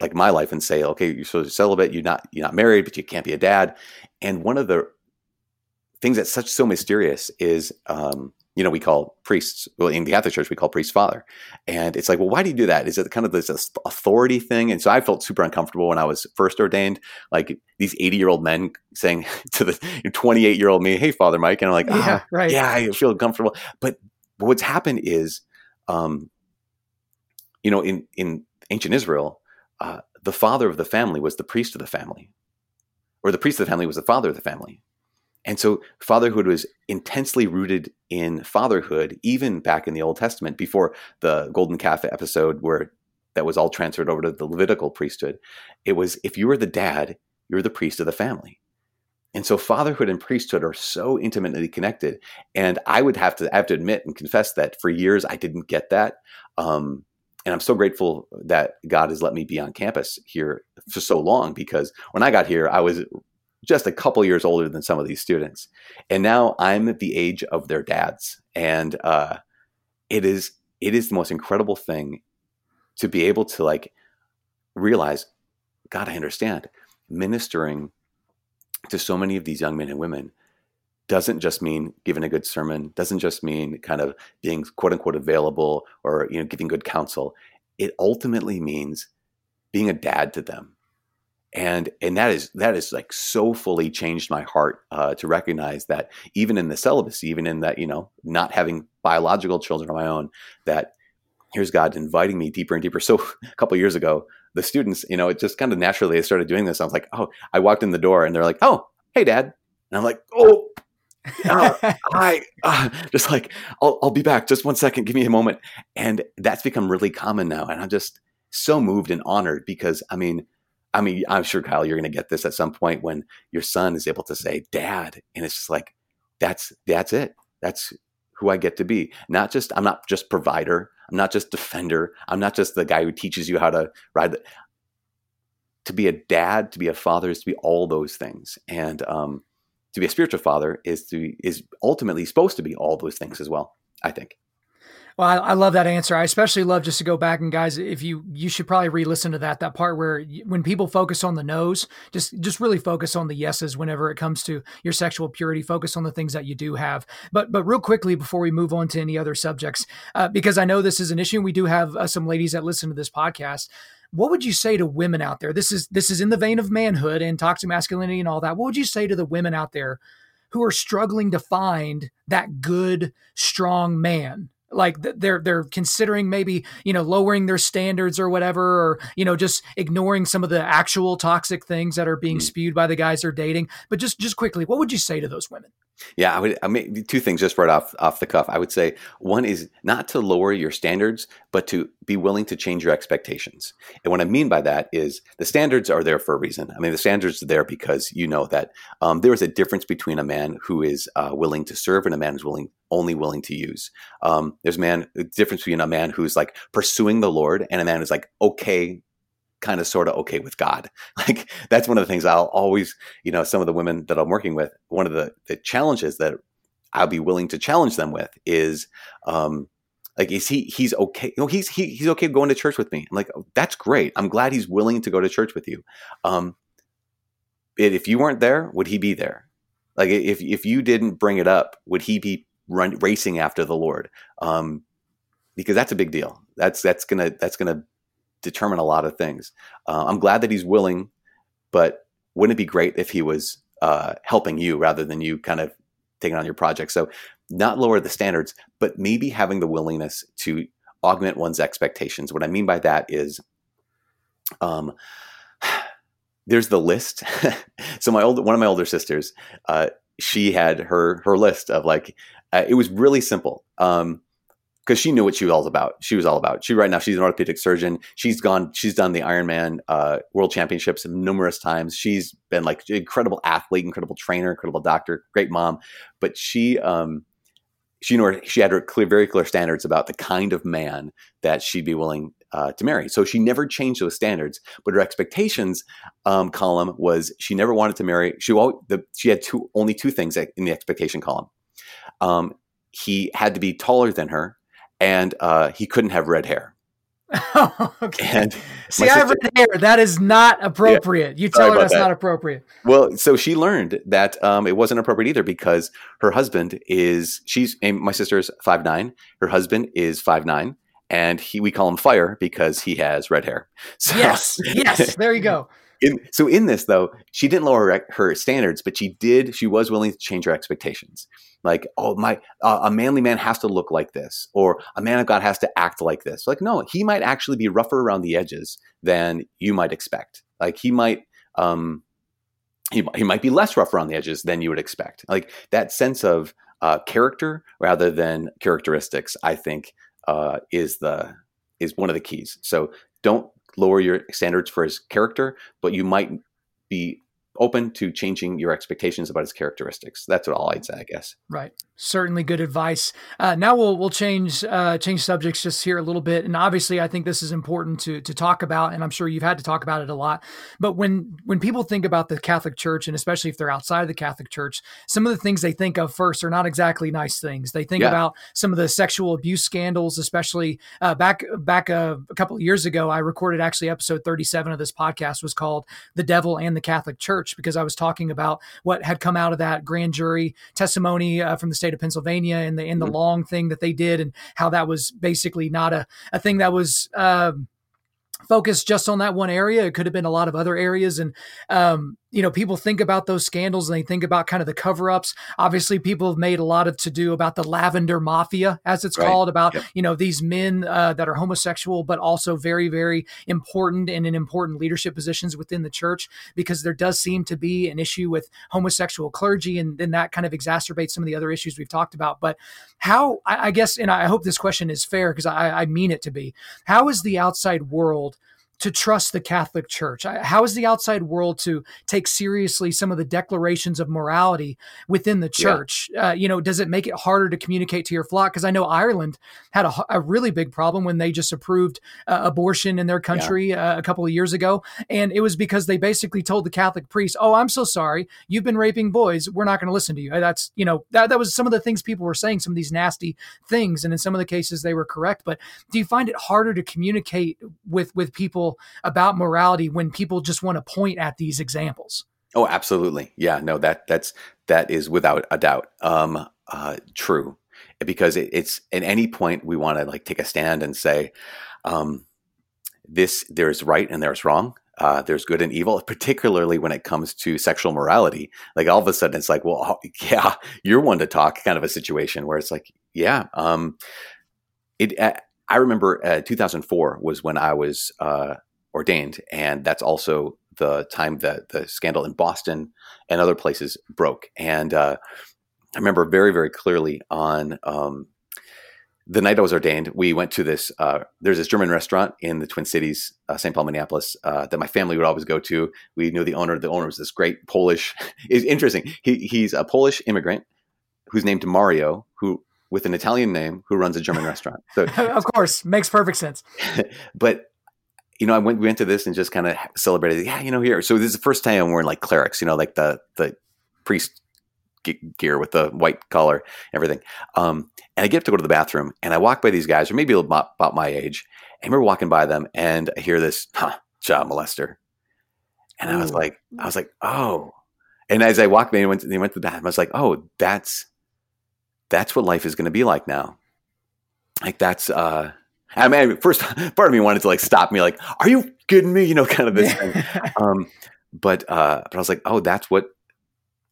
like my life and say, okay, you're supposed to celibate, you're not you're not married, but you can't be a dad. And one of the things that's such so mysterious is um, you know, we call priests, well, in the Catholic Church, we call priest father. And it's like, well, why do you do that? Is it kind of this authority thing? And so I felt super uncomfortable when I was first ordained, like these 80 year old men saying to the 28 year old me, hey, Father Mike. And I'm like, yeah, right. Yeah, I feel comfortable. But what's happened is, um, you know, in, in ancient Israel, uh, the father of the family was the priest of the family, or the priest of the family was the father of the family. And so fatherhood was intensely rooted in fatherhood, even back in the Old Testament, before the golden calf episode where that was all transferred over to the Levitical priesthood. It was if you were the dad, you're the priest of the family. And so fatherhood and priesthood are so intimately connected. And I would have to I have to admit and confess that for years I didn't get that. Um, and I'm so grateful that God has let me be on campus here for so long because when I got here, I was just a couple years older than some of these students. And now I'm at the age of their dads. And uh, it is it is the most incredible thing to be able to like realize, God, I understand. Ministering to so many of these young men and women doesn't just mean giving a good sermon, doesn't just mean kind of being quote unquote available or you know giving good counsel. It ultimately means being a dad to them and and that is that is like so fully changed my heart uh, to recognize that even in the celibacy, even in that you know not having biological children of my own, that here's God inviting me deeper and deeper. So a couple years ago, the students, you know, it just kind of naturally they started doing this. I was like, oh, I walked in the door and they're like, oh, hey, Dad, and I'm like, oh. uh, I uh, just like I'll, I'll be back. Just one second. Give me a moment. And that's become really common now. And I'm just so moved and honored because I mean, I mean, I'm sure Kyle, you're going to get this at some point when your son is able to say "dad," and it's just like that's that's it. That's who I get to be. Not just I'm not just provider. I'm not just defender. I'm not just the guy who teaches you how to ride. The, to be a dad, to be a father, is to be all those things, and um, to be a spiritual father is to is ultimately supposed to be all those things as well. I think. Well, I, I, love that answer. I especially love just to go back and guys, if you you should probably re-listen to that that part where you, when people focus on the no's, just just really focus on the yeses whenever it comes to your sexual purity. Focus on the things that you do have. But but real quickly before we move on to any other subjects, uh, because I know this is an issue. We do have uh, some ladies that listen to this podcast what would you say to women out there this is this is in the vein of manhood and toxic masculinity and all that what would you say to the women out there who are struggling to find that good strong man like they're they're considering maybe you know lowering their standards or whatever or you know just ignoring some of the actual toxic things that are being mm. spewed by the guys they're dating but just just quickly what would you say to those women yeah, I would. I mean, two things just right off off the cuff. I would say one is not to lower your standards, but to be willing to change your expectations. And what I mean by that is the standards are there for a reason. I mean, the standards are there because you know that um, there is a difference between a man who is uh, willing to serve and a man who's willing only willing to use. Um, there's man a difference between a man who's like pursuing the Lord and a man who's like okay kind of sort of okay with God. Like that's one of the things I'll always, you know, some of the women that I'm working with, one of the, the challenges that I'll be willing to challenge them with is, um, like, is he, he's okay. You know, he's, he, he's okay going to church with me. I'm like, oh, that's great. I'm glad he's willing to go to church with you. Um, if you weren't there, would he be there? Like if, if you didn't bring it up, would he be run racing after the Lord? Um, because that's a big deal. That's, that's gonna, that's gonna determine a lot of things. Uh, I'm glad that he's willing, but wouldn't it be great if he was uh, helping you rather than you kind of taking on your project? So, not lower the standards, but maybe having the willingness to augment one's expectations. What I mean by that is, um, there's the list. so my old one of my older sisters, uh, she had her her list of like uh, it was really simple. Um, because she knew what she was all about. She was all about. She right now she's an orthopedic surgeon. She's gone. She's done the Ironman uh, World Championships numerous times. She's been like incredible athlete, incredible trainer, incredible doctor, great mom. But she, um, she knew she had her clear, very clear standards about the kind of man that she'd be willing uh, to marry. So she never changed those standards. But her expectations um, column was she never wanted to marry. She the, she had two only two things in the expectation column. Um, he had to be taller than her and uh, he couldn't have red hair. Oh, okay. And see, sister, I have red hair. That is not appropriate. Yeah, you tell her that's that. not appropriate. Well, so she learned that um, it wasn't appropriate either because her husband is she's my sister is five nine. Her husband is five nine, and he we call him Fire because he has red hair. So, yes, yes, there you go. In, so in this though, she didn't lower her, standards, but she did. She was willing to change her expectations. Like, oh my, uh, a manly man has to look like this, or a man of God has to act like this. Like, no, he might actually be rougher around the edges than you might expect. Like, he might, um, he, he might be less rough around the edges than you would expect. Like that sense of uh, character rather than characteristics, I think, uh, is the is one of the keys. So don't lower your standards for his character, but you might be open to changing your expectations about his characteristics. That's what all I'd say, I guess. Right certainly good advice. Uh, now we'll we'll change uh, change subjects just here a little bit, and obviously I think this is important to to talk about, and I'm sure you've had to talk about it a lot. But when when people think about the Catholic Church, and especially if they're outside of the Catholic Church, some of the things they think of first are not exactly nice things. They think yeah. about some of the sexual abuse scandals, especially uh, back back uh, a couple of years ago. I recorded actually episode 37 of this podcast was called "The Devil and the Catholic Church" because I was talking about what had come out of that grand jury testimony uh, from the state state of Pennsylvania and the in the mm-hmm. long thing that they did and how that was basically not a, a thing that was um, focused just on that one area. It could have been a lot of other areas. And, um, you know, people think about those scandals and they think about kind of the cover ups. Obviously, people have made a lot of to do about the lavender mafia, as it's right. called, about, yep. you know, these men uh, that are homosexual, but also very, very important and in important leadership positions within the church, because there does seem to be an issue with homosexual clergy. And then that kind of exacerbates some of the other issues we've talked about. But how, I, I guess, and I hope this question is fair because I, I mean it to be, how is the outside world? To trust the Catholic Church? How is the outside world to take seriously some of the declarations of morality within the church? Yeah. Uh, you know, does it make it harder to communicate to your flock? Because I know Ireland had a, a, really big problem when they just approved uh, abortion in their country yeah. uh, a couple of years ago, and it was because they basically told the Catholic priest, "Oh, I'm so sorry, you've been raping boys. We're not going to listen to you." That's you know that that was some of the things people were saying, some of these nasty things, and in some of the cases they were correct. But do you find it harder to communicate with with people? About morality when people just want to point at these examples. Oh, absolutely. Yeah, no, that that's that is without a doubt um, uh, true, because it, it's at any point we want to like take a stand and say, um, this there's right and there's wrong. Uh, there's good and evil, particularly when it comes to sexual morality. Like all of a sudden, it's like, well, yeah, you're one to talk, kind of a situation where it's like, yeah, um, it. Uh, I remember uh, 2004 was when I was uh, ordained, and that's also the time that the scandal in Boston and other places broke. And uh, I remember very, very clearly on um, the night I was ordained, we went to this. Uh, there's this German restaurant in the Twin Cities, uh, St. Paul, Minneapolis, uh, that my family would always go to. We knew the owner. The owner was this great Polish. It's interesting. He, he's a Polish immigrant who's named Mario, who with an Italian name who runs a German restaurant. So, of course, makes perfect sense. but you know, I went we went to this and just kind of celebrated. Yeah, you know, here. So this is the first time I'm wearing like clerics, you know, like the the priest gear with the white collar, everything. Um, and I get to go to the bathroom, and I walk by these guys, or maybe about, about my age. I remember walking by them, and I hear this, huh, child molester, and I was like, I was like, oh. And as I walked by, they went, to, they went to the bathroom. I was like, oh, that's that's what life is going to be like now. Like that's uh I mean, first part of me wanted to like stop me, like, "Are you kidding me?" You know, kind of this. thing. Um, but uh, but I was like, "Oh, that's what."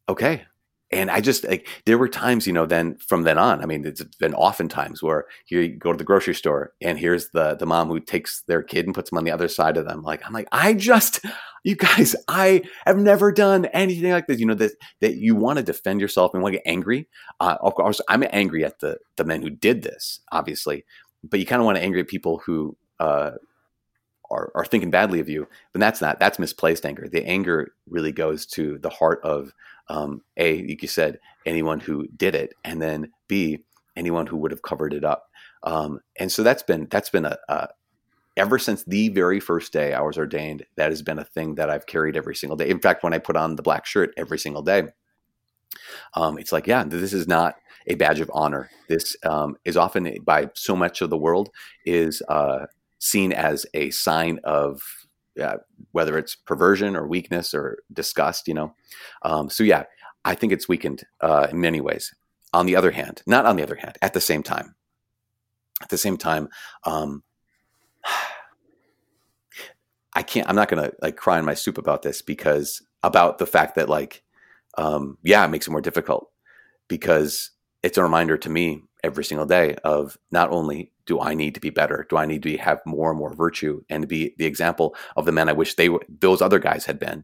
Okay, and I just like there were times, you know, then from then on. I mean, it's been often times where you go to the grocery store and here's the the mom who takes their kid and puts them on the other side of them. Like I'm like, I just, you guys, I have never done anything like this. You know that that you want to defend yourself and want to get angry. Uh, of course, I'm angry at the the men who did this, obviously, but you kind of want to angry at people who uh, are, are thinking badly of you. But that's not that's misplaced anger. The anger really goes to the heart of um, a, like you said, anyone who did it, and then b, anyone who would have covered it up. Um, and so that's been that's been a, a ever since the very first day I was ordained, that has been a thing that I've carried every single day. In fact, when I put on the black shirt every single day, um, it's like, yeah, this is not a badge of honor. This um, is often by so much of the world is uh, seen as a sign of uh, whether it's perversion or weakness or disgust. You know, um, so yeah, I think it's weakened uh, in many ways. On the other hand, not on the other hand, at the same time, at the same time, um, I can't. I'm not gonna like cry in my soup about this because about the fact that like, um, yeah, it makes it more difficult because it's a reminder to me every single day of not only do I need to be better, do I need to have more and more virtue and be the example of the men I wish they were, those other guys had been,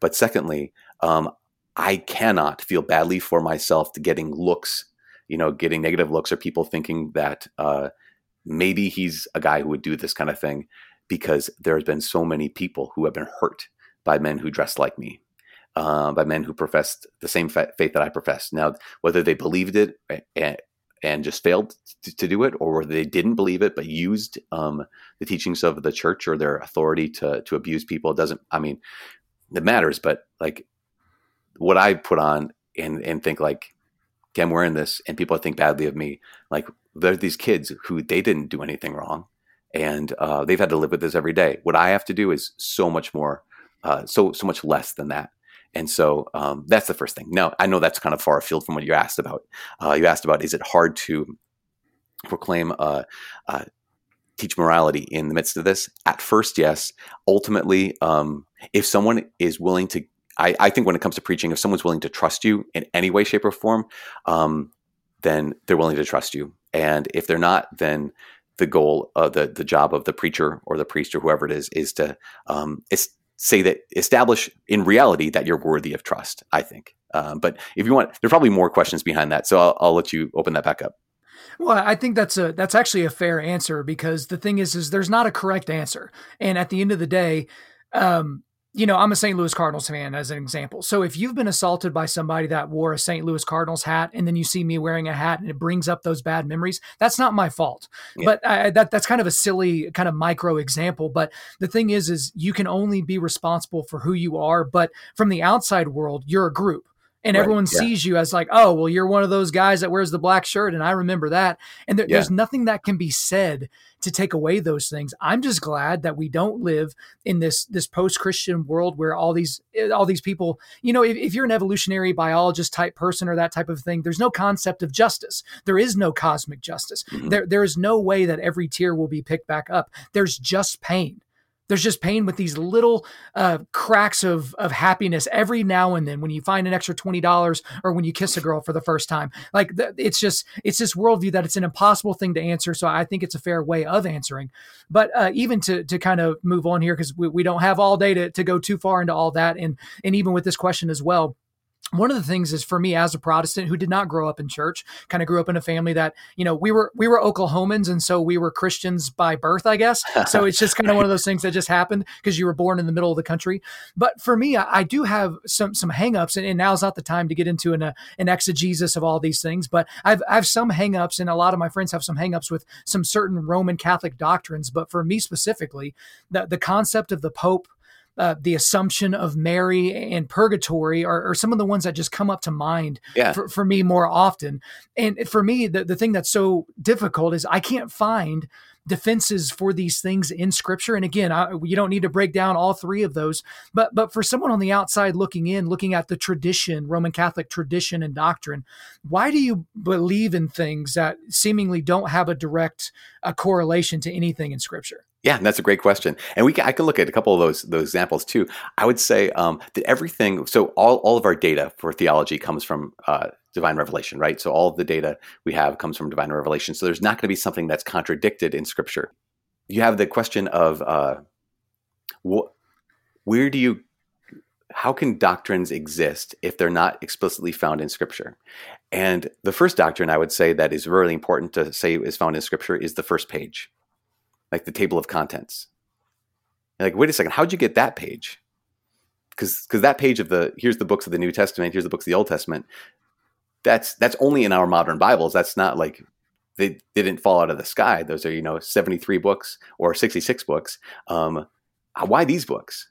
but secondly, um, I cannot feel badly for myself to getting looks, you know, getting negative looks or people thinking that uh, maybe he's a guy who would do this kind of thing because there's been so many people who have been hurt by men who dressed like me uh, by men who professed the same faith that I professed. Now, whether they believed it and, just failed to, to, do it, or they didn't believe it but used um, the teachings of the church or their authority to to abuse people, it doesn't. I mean, it matters. But like what I put on and and think like, okay, I'm wearing this, and people think badly of me. Like there are these kids who they didn't do anything wrong, and uh, they've had to live with this every day. What I have to do is so much more, uh, so so much less than that. And so um, that's the first thing. Now, I know that's kind of far afield from what you asked about. Uh, you asked about is it hard to proclaim uh, uh, teach morality in the midst of this? At first, yes. Ultimately, um, if someone is willing to, I, I, think when it comes to preaching, if someone's willing to trust you in any way, shape, or form, um, then they're willing to trust you. And if they're not, then the goal of the the job of the preacher or the priest or whoever it is is to um, say that establish in reality that you're worthy of trust. I think. Um, but if you want, there's probably more questions behind that, so I'll, I'll let you open that back up. Well, I think that's a that's actually a fair answer because the thing is, is there's not a correct answer, and at the end of the day, um, you know, I'm a St. Louis Cardinals fan as an example. So if you've been assaulted by somebody that wore a St. Louis Cardinals hat, and then you see me wearing a hat, and it brings up those bad memories, that's not my fault. Yeah. But I, that that's kind of a silly kind of micro example. But the thing is, is you can only be responsible for who you are. But from the outside world, you're a group and right, everyone yeah. sees you as like, oh, well, you're one of those guys that wears the black shirt, and I remember that. And there, yeah. there's nothing that can be said to take away those things. I'm just glad that we don't live in this this post Christian world where all these eh, all these people, you know, if, if you're an evolutionary biologist type person or that type of thing, there's no concept of justice. There is no cosmic justice. Mm-hmm. There there is no way that every tear will be picked back up. There's just pain. There's just pain with these little uh, cracks of of happiness every now and then when you find an extra twenty dollars or when you kiss a girl for the first time. Like th- it's just it's this worldview that it's an impossible thing to answer. So I think it's a fair way of answering. But uh, even to to kind of move on here because we, we don't have all day to, to go too far into all that, and and even with this question as well one of the things is for me as a Protestant who did not grow up in church, kind of grew up in a family that, you know, we were we were Oklahomans and so we were Christians by birth, I guess. So it's just kind of one of those things that just happened because you were born in the middle of the country. But for me, I, I do have some some hangups and, and now's not the time to get into an uh, an exegesis of all these things, but I've I've some hangups and a lot of my friends have some hangups with some certain Roman Catholic doctrines, but for me specifically, the the concept of the Pope uh, the Assumption of Mary and Purgatory are, are, some of the ones that just come up to mind yeah. for, for me more often. And for me, the, the thing that's so difficult is I can't find defenses for these things in scripture. And again I, you don't need to break down all three of those but but for someone on the outside looking in looking at the tradition roman catholic tradition and doctrine why do you believe in things that seemingly don't have a direct a correlation to anything in scripture? Yeah, that's a great question, and we can, I can look at a couple of those those examples too. I would say um, that everything, so all all of our data for theology comes from uh, divine revelation, right? So all the data we have comes from divine revelation. So there's not going to be something that's contradicted in Scripture. You have the question of uh, wh- where do you, how can doctrines exist if they're not explicitly found in Scripture? And the first doctrine I would say that is really important to say is found in Scripture is the first page like the table of contents. You're like, wait a second, how'd you get that page? Because because that page of the here's the books of the New Testament, here's the books of the Old Testament. That's that's only in our modern Bibles. That's not like they didn't fall out of the sky. Those are you know 73 books or 66 books. Um, why these books?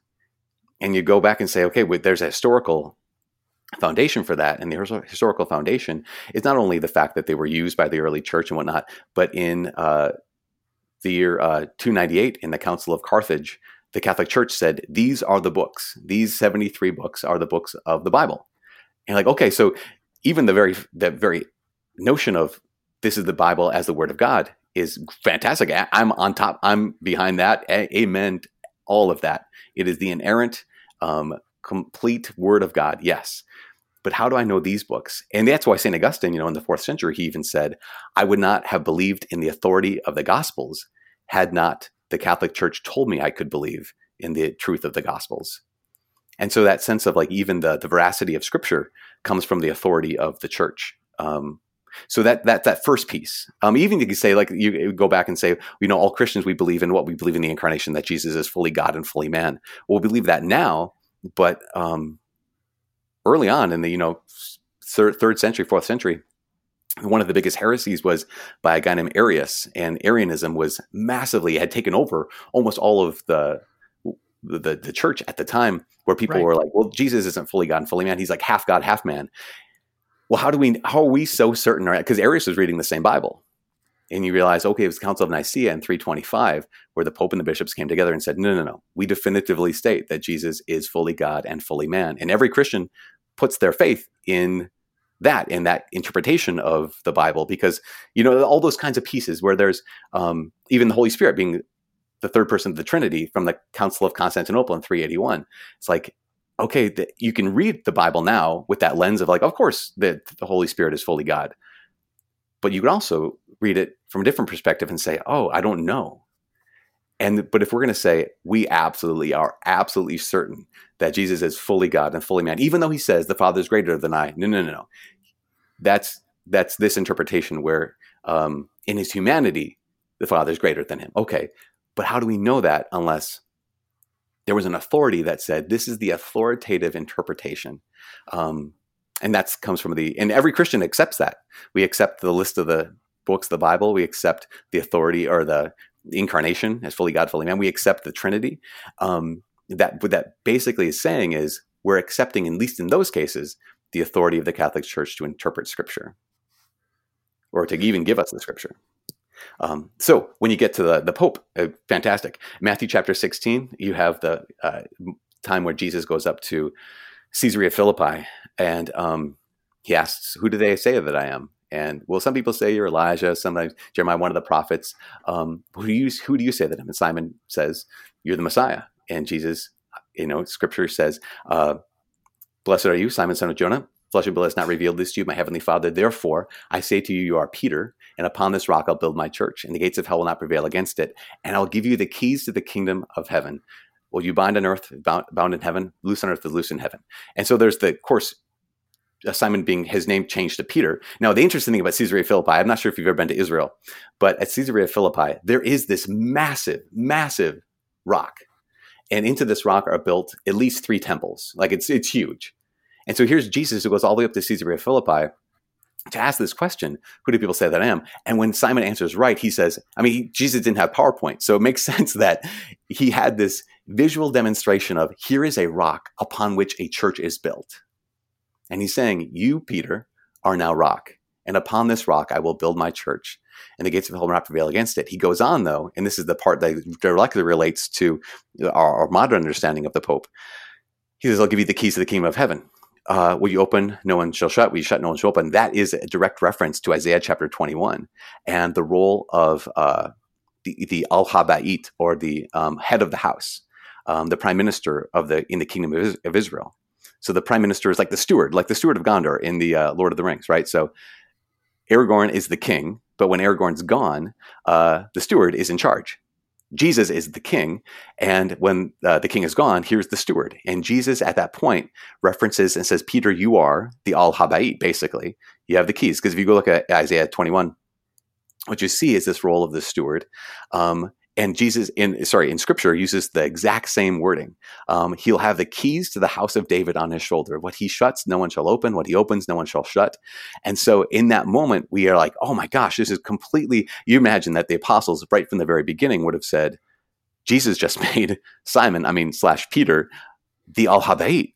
And you go back and say, okay, wait, there's a historical foundation for that. And the historical foundation is not only the fact that they were used by the early church and whatnot, but in uh, the year uh, 298 in the Council of Carthage, the Catholic Church said, These are the books. These 73 books are the books of the Bible. And like, okay, so even the very the very notion of this is the Bible as the Word of God is fantastic. I'm on top. I'm behind that. amen. All of that. It is the inerrant, um, complete Word of God. Yes. But how do I know these books? And that's why St. Augustine, you know, in the fourth century, he even said, I would not have believed in the authority of the Gospels had not the Catholic Church told me I could believe in the truth of the Gospels. And so that sense of like even the, the veracity of Scripture comes from the authority of the Church. Um, so that that that first piece, um, even you can say like you go back and say, you know, all Christians we believe in what we believe in the incarnation that Jesus is fully God and fully man. Well, we believe that now, but um, early on in the you know third, third century, fourth century, one of the biggest heresies was by a guy named Arius, and Arianism was massively had taken over almost all of the the, the church at the time, where people right. were like, "Well, Jesus isn't fully God and fully man; he's like half God, half man." Well, how do we? How are we so certain? Because Arius was reading the same Bible, and you realize, okay, it was the Council of Nicaea in 325, where the Pope and the bishops came together and said, no, no, no, we definitively state that Jesus is fully God and fully man. And every Christian puts their faith in that and that interpretation of the Bible because you know all those kinds of pieces where there's um, even the Holy Spirit being the third person of the Trinity from the Council of Constantinople in 381. It's like okay, the, you can read the Bible now with that lens of like, of course, the, the Holy Spirit is fully God, but you could also read it from a different perspective and say, oh, I don't know. And but if we're going to say we absolutely are absolutely certain that Jesus is fully God and fully man, even though he says the Father is greater than I, no, no, no, no. That's that's this interpretation where um, in his humanity the Father is greater than him. Okay, but how do we know that unless there was an authority that said this is the authoritative interpretation? Um, and that comes from the and every Christian accepts that. We accept the list of the books of the Bible. We accept the authority or the incarnation as fully God, fully man. We accept the Trinity. Um, that what that basically is saying is we're accepting, at least in those cases, the authority of the Catholic Church to interpret Scripture or to even give us the Scripture. Um, so when you get to the the Pope, uh, fantastic. Matthew chapter sixteen, you have the uh, time where Jesus goes up to Caesarea Philippi, and um, he asks, "Who do they say that I am?" And well, some people say you're Elijah, sometimes Jeremiah, one of the prophets. Um, who do you who do you say that I am? And Simon says, "You're the Messiah." And Jesus, you know, Scripture says, uh, "Blessed are you, Simon, son of Jonah." Flesh and blood has not revealed this to you, my heavenly Father. Therefore, I say to you, you are Peter, and upon this rock I'll build my church, and the gates of hell will not prevail against it. And I'll give you the keys to the kingdom of heaven. Will you bind on earth, bound, bound in heaven, loose on earth, is loose in heaven? And so there's the, course, Simon being his name changed to Peter. Now, the interesting thing about Caesarea Philippi, I'm not sure if you've ever been to Israel, but at Caesarea Philippi, there is this massive, massive rock. And into this rock are built at least three temples. Like it's it's huge. And so here's Jesus who goes all the way up to Caesarea Philippi to ask this question Who do people say that I am? And when Simon answers right, he says, I mean, Jesus didn't have PowerPoint. So it makes sense that he had this visual demonstration of here is a rock upon which a church is built. And he's saying, You, Peter, are now rock. And upon this rock I will build my church, and the gates of hell will not prevail against it. He goes on, though, and this is the part that directly relates to our, our modern understanding of the Pope. He says, I'll give you the keys to the kingdom of heaven. Uh, will you open? No one shall shut. Will you shut? No one shall open. That is a direct reference to Isaiah chapter 21 and the role of uh, the, the Al Habayit, or the um, head of the house, um, the prime minister of the in the kingdom of, of Israel. So the prime minister is like the steward, like the steward of Gondor in the uh, Lord of the Rings, right? So Aragorn is the king, but when Aragorn's gone, uh, the steward is in charge. Jesus is the king, and when uh, the king is gone, here's the steward. And Jesus, at that point, references and says, "Peter, you are the Al Habayit. Basically, you have the keys." Because if you go look at Isaiah 21, what you see is this role of the steward. Um, and Jesus in sorry in Scripture uses the exact same wording. Um, he'll have the keys to the house of David on his shoulder. What he shuts, no one shall open. What he opens, no one shall shut. And so in that moment, we are like, oh my gosh, this is completely. You imagine that the apostles right from the very beginning would have said, Jesus just made Simon, I mean slash Peter, the Al Habayit,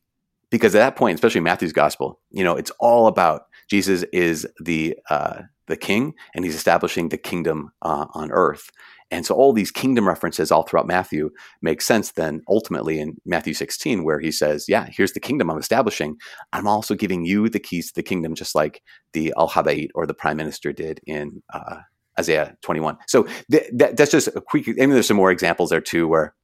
because at that point, especially Matthew's gospel, you know, it's all about Jesus is the uh, the king, and he's establishing the kingdom uh, on earth. And so all these kingdom references all throughout Matthew make sense then ultimately in Matthew 16, where he says, Yeah, here's the kingdom I'm establishing. I'm also giving you the keys to the kingdom, just like the Al Habayit or the prime minister did in uh, Isaiah 21. So th- that, that's just a quick, I mean, there's some more examples there too, where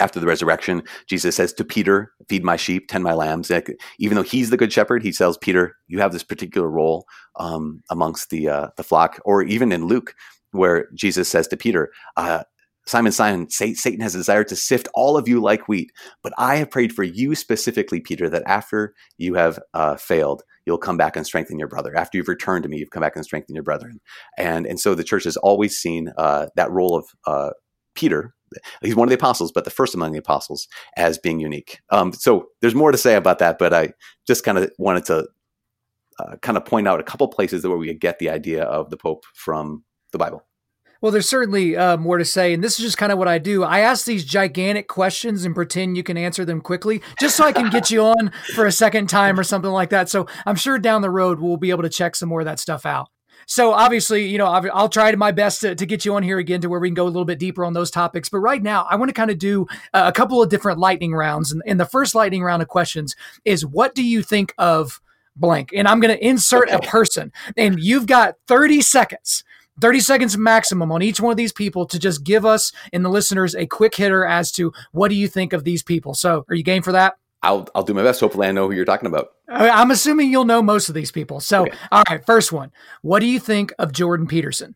after the resurrection, Jesus says to Peter, Feed my sheep, tend my lambs. Even though he's the good shepherd, he tells Peter, You have this particular role um, amongst the, uh, the flock. Or even in Luke, where Jesus says to Peter, uh, Simon, Simon, Satan has desired to sift all of you like wheat, but I have prayed for you specifically, Peter, that after you have uh, failed, you'll come back and strengthen your brother. After you've returned to me, you've come back and strengthen your brethren. And and so the church has always seen uh, that role of uh, Peter. He's one of the apostles, but the first among the apostles, as being unique. Um, so there's more to say about that, but I just kind of wanted to uh, kind of point out a couple places where we get the idea of the Pope from the Bible. Well, there's certainly uh, more to say, and this is just kind of what I do. I ask these gigantic questions and pretend you can answer them quickly, just so I can get you on for a second time or something like that. So I'm sure down the road we'll be able to check some more of that stuff out. So obviously, you know, I'll try to my best to, to, get you on here again to where we can go a little bit deeper on those topics. But right now, I want to kind of do uh, a couple of different lightning rounds. And, and the first lightning round of questions is, what do you think of blank. And I'm going to insert okay. a person. And you've got 30 seconds 30 seconds maximum on each one of these people to just give us and the listeners a quick hitter as to what do you think of these people. So, are you game for that? I'll I'll do my best. Hopefully, I know who you're talking about. I'm assuming you'll know most of these people. So, okay. all right, first one. What do you think of Jordan Peterson?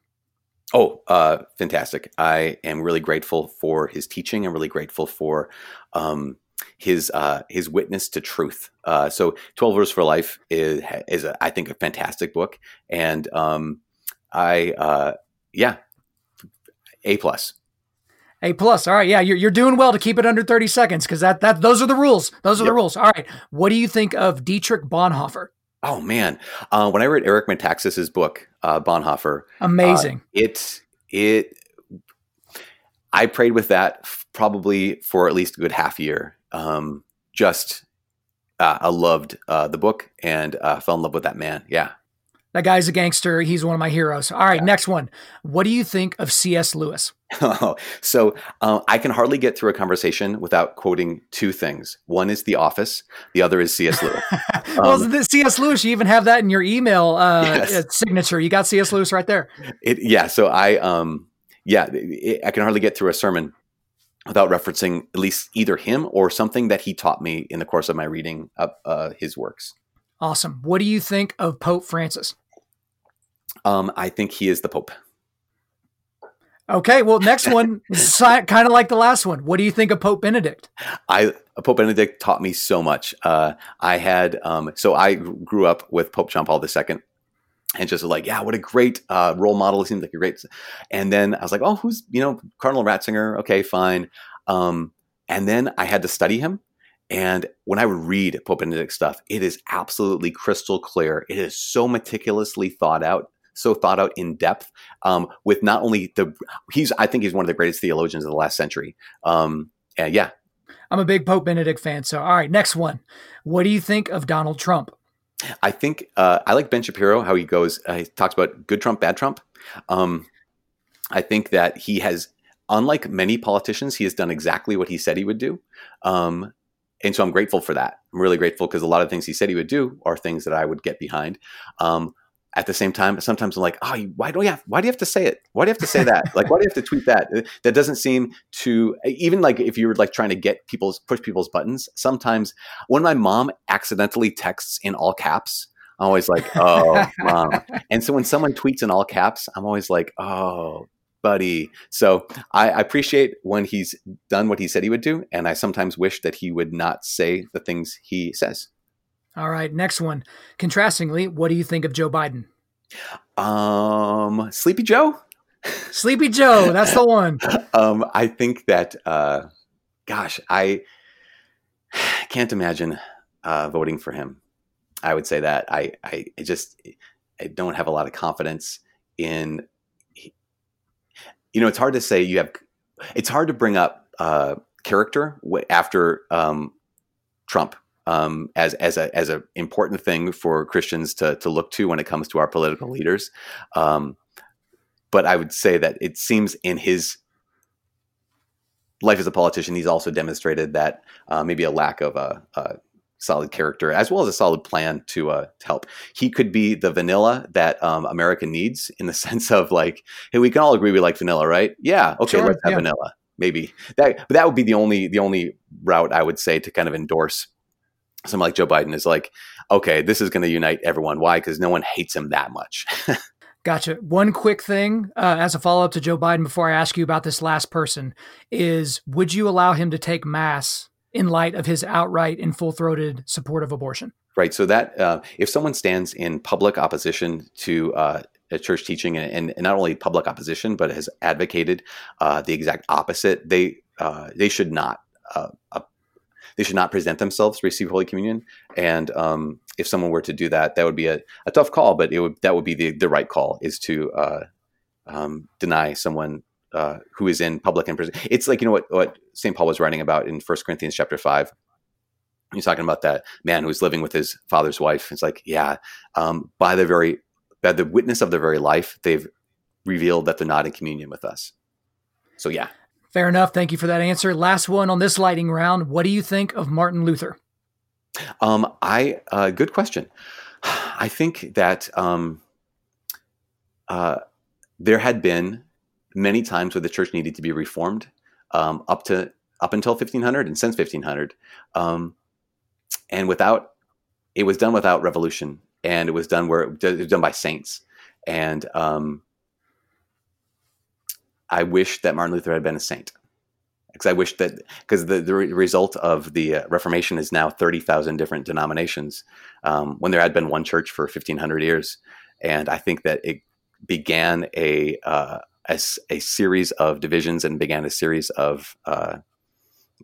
Oh, uh, fantastic! I am really grateful for his teaching. I'm really grateful for um, his uh, his witness to truth. Uh, so, Twelve Rules for Life is is a, I think a fantastic book, and um, I uh, yeah, a plus. A plus. All right. Yeah, you're, you're doing well to keep it under 30 seconds because that that those are the rules. Those are yep. the rules. All right. What do you think of Dietrich Bonhoeffer? Oh man, uh, when I read Eric Metaxas's book, uh, Bonhoeffer, amazing. Uh, it it I prayed with that probably for at least a good half year. Um, just uh, I loved uh, the book and uh, fell in love with that man. Yeah, that guy's a gangster. He's one of my heroes. All right, yeah. next one. What do you think of C.S. Lewis? Oh, so uh, I can hardly get through a conversation without quoting two things. One is The Office. The other is C.S. Lewis. well, um, the C.S. Lewis, you even have that in your email uh, yes. Uh, signature. You got C.S. Lewis right there. It, yeah. So I, um, yeah, it, I can hardly get through a sermon without referencing at least either him or something that he taught me in the course of my reading of uh, his works. Awesome. What do you think of Pope Francis? Um, I think he is the Pope. Okay, well, next one kind of like the last one. What do you think of Pope Benedict? I Pope Benedict taught me so much. Uh, I had um, so I grew up with Pope John Paul II, and just like, yeah, what a great uh, role model. He seems like a great. And then I was like, oh, who's you know Cardinal Ratzinger? Okay, fine. Um, and then I had to study him. And when I would read Pope Benedict stuff, it is absolutely crystal clear. It is so meticulously thought out so thought out in depth um, with not only the he's I think he's one of the greatest theologians of the last century. Um, and yeah, I'm a big Pope Benedict fan. So all right, next one. What do you think of Donald Trump? I think uh, I like Ben Shapiro how he goes. Uh, he talks about good Trump, bad Trump. Um, I think that he has, unlike many politicians, he has done exactly what he said he would do. Um, and so I'm grateful for that. I'm really grateful because a lot of things he said he would do are things that I would get behind. Um, at the same time, sometimes I'm like, oh, why do you have? Why do you have to say it? Why do you have to say that? like, why do you have to tweet that? Uh, that doesn't seem to even like if you were like trying to get people's push people's buttons. Sometimes when my mom accidentally texts in all caps, I'm always like, oh, mom. And so when someone tweets in all caps, I'm always like, oh, buddy. So I, I appreciate when he's done what he said he would do, and I sometimes wish that he would not say the things he says. All right, next one. Contrastingly, what do you think of Joe Biden? Um, Sleepy Joe. Sleepy Joe, that's the one. um, I think that, uh, gosh, I can't imagine uh, voting for him. I would say that I, I, I just, I don't have a lot of confidence in. You know, it's hard to say. You have, it's hard to bring up uh, character after um, Trump um, as as a as an important thing for Christians to to look to when it comes to our political leaders. Um, but I would say that it seems in his life as a politician, he's also demonstrated that uh, maybe a lack of a, a, solid character as well as a solid plan to, uh, to help. He could be the vanilla that um, America needs in the sense of like, hey, we can all agree we like vanilla, right? Yeah, okay, sure, let's have yeah. vanilla. Maybe that, that would be the only the only route I would say to kind of endorse someone like Joe Biden is like, okay, this is going to unite everyone. Why? Because no one hates him that much. Gotcha. One quick thing uh, as a follow up to Joe Biden before I ask you about this last person is would you allow him to take mass in light of his outright and full throated support of abortion? Right. So that uh, if someone stands in public opposition to uh, a church teaching and, and, not only public opposition, but has advocated uh, the exact opposite, they uh, they should not uh, they should not present themselves to receive Holy Communion. And um, if someone were to do that, that would be a, a, tough call, but it would that would be the, the right call is to uh, um, deny someone uh, who is in public and prison. It's like you know what what St. Paul was writing about in First Corinthians chapter five. He's talking about that man who's living with his father's wife. It's like, yeah, um, by the very by the witness of their very life, they've revealed that they're not in communion with us. So yeah, Fair enough. Thank you for that answer. Last one on this lighting round. What do you think of Martin Luther? Um, I uh, good question. I think that um, uh, there had been many times where the church needed to be reformed um, up to up until 1500 and since 1500 um, and without it was done without revolution and it was done where it was done by saints and um, i wish that martin luther had been a saint. Because i wish that because the, the result of the uh, reformation is now 30000 different denominations um, when there had been one church for 1500 years. And i think that it began a, uh, a, a series of divisions and began a series of uh,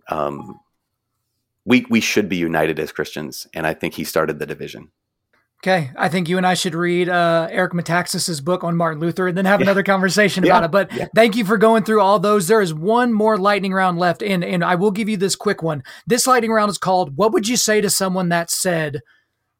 um, we we should be united as Christians, and I think he started the division. Okay, I think you and I should read uh, Eric Metaxas's book on Martin Luther and then have yeah. another conversation yeah. about it. But yeah. thank you for going through all those. There is one more lightning round left, and and I will give you this quick one. This lightning round is called "What would you say to someone that said?"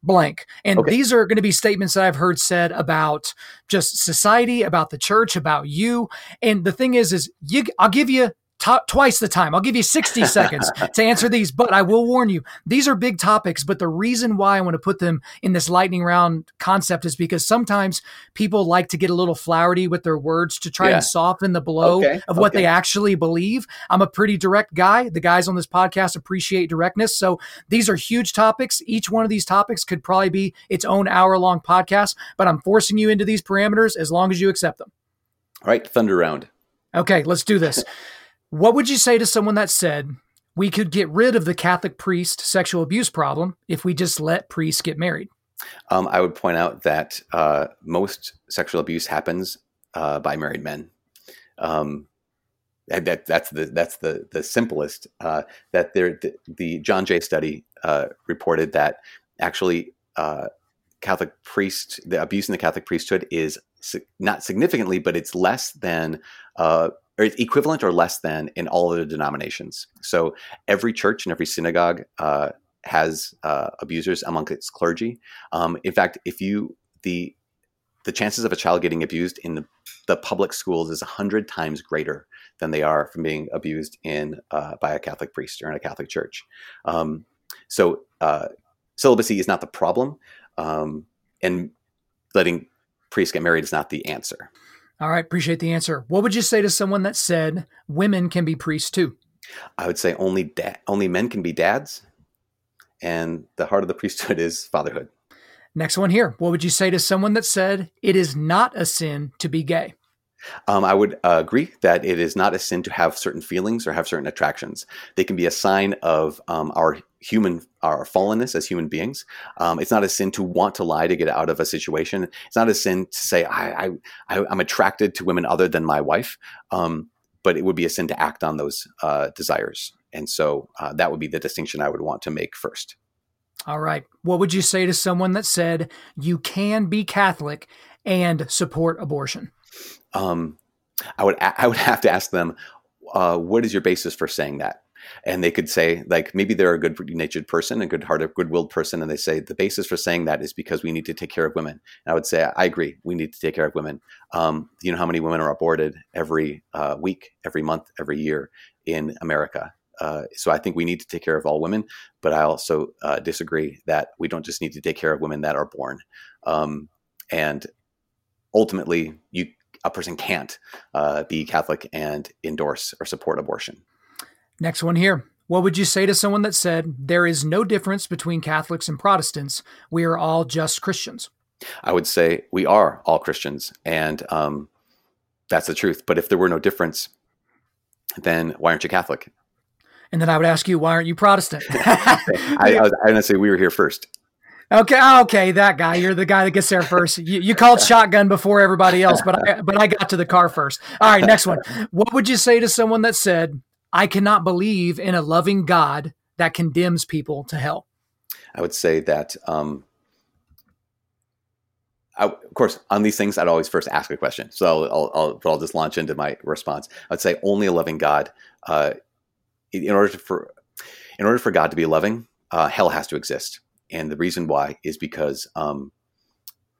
blank. And okay. these are going to be statements that I've heard said about just society, about the church, about you. And the thing is, is you, I'll give you t- twice the time. I'll give you 60 seconds to answer these, but I will warn you, these are big topics. But the reason why I want to put them in this lightning round concept is because sometimes people like to get a little flowery with their words to try yeah. and soften the blow okay. of what okay. they actually believe. I'm a pretty direct guy. The guys on this podcast appreciate directness. So these are huge topics. Each one of these topics could probably be its own hour long podcast, but I'm forcing you into these parameters as long as you accept them. All right, thunder round. Okay, let's do this. What would you say to someone that said, we could get rid of the Catholic priest sexual abuse problem if we just let priests get married? Um, I would point out that uh, most sexual abuse happens uh, by married men. Um, that, that's the that's the the simplest. Uh, that there the, the, John Jay study uh, reported that actually uh, Catholic priest the abuse in the Catholic priesthood is not significantly, but it's less than uh, or equivalent or less than in all other denominations. So every church and every synagogue uh, has uh, abusers among its clergy. Um, in fact, if you the the chances of a child getting abused in the, the public schools is hundred times greater than they are from being abused in uh, by a Catholic priest or in a Catholic church. Um, so uh, celibacy is not the problem, um, and letting priests get married is not the answer. All right, appreciate the answer. What would you say to someone that said women can be priests too? I would say only da- only men can be dads, and the heart of the priesthood is fatherhood. Next one here. What would you say to someone that said it is not a sin to be gay? Um, I would uh, agree that it is not a sin to have certain feelings or have certain attractions. They can be a sign of um, our human, our fallenness as human beings. Um, it's not a sin to want to lie to get out of a situation. It's not a sin to say I, am attracted to women other than my wife. Um, but it would be a sin to act on those uh, desires, and so uh, that would be the distinction I would want to make first. All right. What would you say to someone that said you can be Catholic and support abortion? Um, I would I would have to ask them, uh, what is your basis for saying that? And they could say, like, maybe they're a good natured person, a good hearted, good willed person, and they say the basis for saying that is because we need to take care of women. And I would say, I agree, we need to take care of women. Um, you know how many women are aborted every uh, week, every month, every year in America? Uh, so I think we need to take care of all women, but I also uh, disagree that we don't just need to take care of women that are born. Um, and ultimately, you a person can't uh, be Catholic and endorse or support abortion. Next one here. What would you say to someone that said, There is no difference between Catholics and Protestants? We are all just Christians. I would say we are all Christians, and um, that's the truth. But if there were no difference, then why aren't you Catholic? And then I would ask you, why aren't you Protestant? I, I, was, I was say we were here first. Okay, okay, that guy. You're the guy that gets there first. You, you called shotgun before everybody else, but I, but I got to the car first. All right, next one. What would you say to someone that said, "I cannot believe in a loving God that condemns people to hell"? I would say that. Um, I, of course, on these things, I'd always first ask a question. So I'll, I'll, I'll just launch into my response. I'd say only a loving God. Uh, in order to, for in order for God to be loving, uh, hell has to exist and the reason why is because um,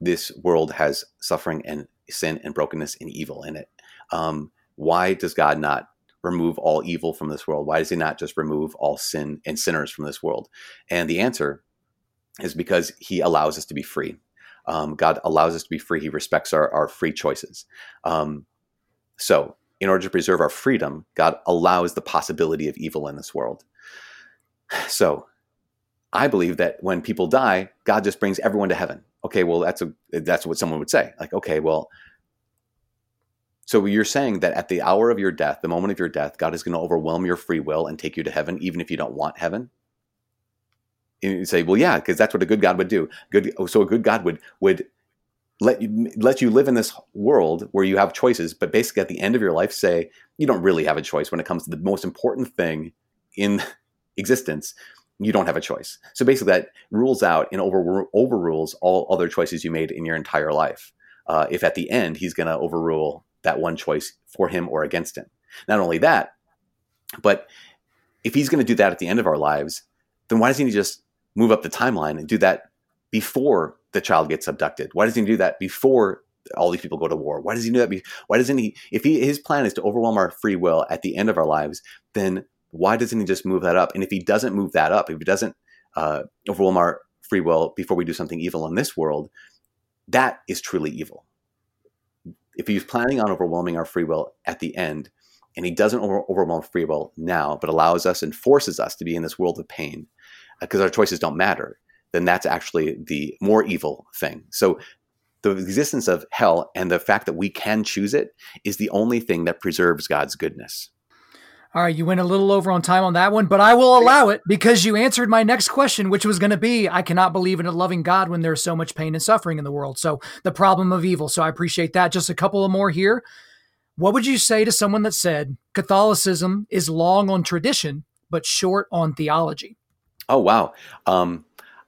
this world has suffering and sin and brokenness and evil in it. Um, why does God not remove all evil from this world? Why does He not just remove all sin and sinners from this world? And the answer is because He allows us to be free. Um, God allows us to be free. He respects our, our free choices. Um, so, in order to preserve our freedom, God allows the possibility of evil in this world. So, I believe that when people die, God just brings everyone to heaven. Okay, well, that's a that's what someone would say. Like, okay, well, so you're saying that at the hour of your death, the moment of your death, God is going to overwhelm your free will and take you to heaven, even if you don't want heaven. And you say, well, yeah, because that's what a good God would do. Good, oh, so a good God would would let you let you live in this world where you have choices, but basically at the end of your life, say you don't really have a choice when it comes to the most important thing in existence. You don't have a choice. So basically, that rules out and over, overrules all other choices you made in your entire life. Uh, if at the end he's going to overrule that one choice for him or against him. Not only that, but if he's going to do that at the end of our lives, then why doesn't he just move up the timeline and do that before the child gets abducted? Why doesn't he do that before all these people go to war? Why does he do that? Be- why doesn't he? If he, his plan is to overwhelm our free will at the end of our lives, then why doesn't he just move that up? And if he doesn't move that up, if he doesn't uh, overwhelm our free will before we do something evil in this world, that is truly evil if he's planning on overwhelming our free will at the end, and he doesn't over- overwhelm free will now, but allows us and forces us to be in this world of pain because uh, our choices don't matter, then that's actually the more evil thing. So the existence of hell and the fact that we can choose it is the only thing that preserves God's goodness. All right, you went a little over on time on that one, but I will allow it because you answered my next question, which was going to be I cannot believe in a loving God when there's so much pain and suffering in the world. So, the problem of evil. So, I appreciate that. Just a couple of more here. What would you say to someone that said Catholicism is long on tradition, but short on theology? Oh, wow. Um,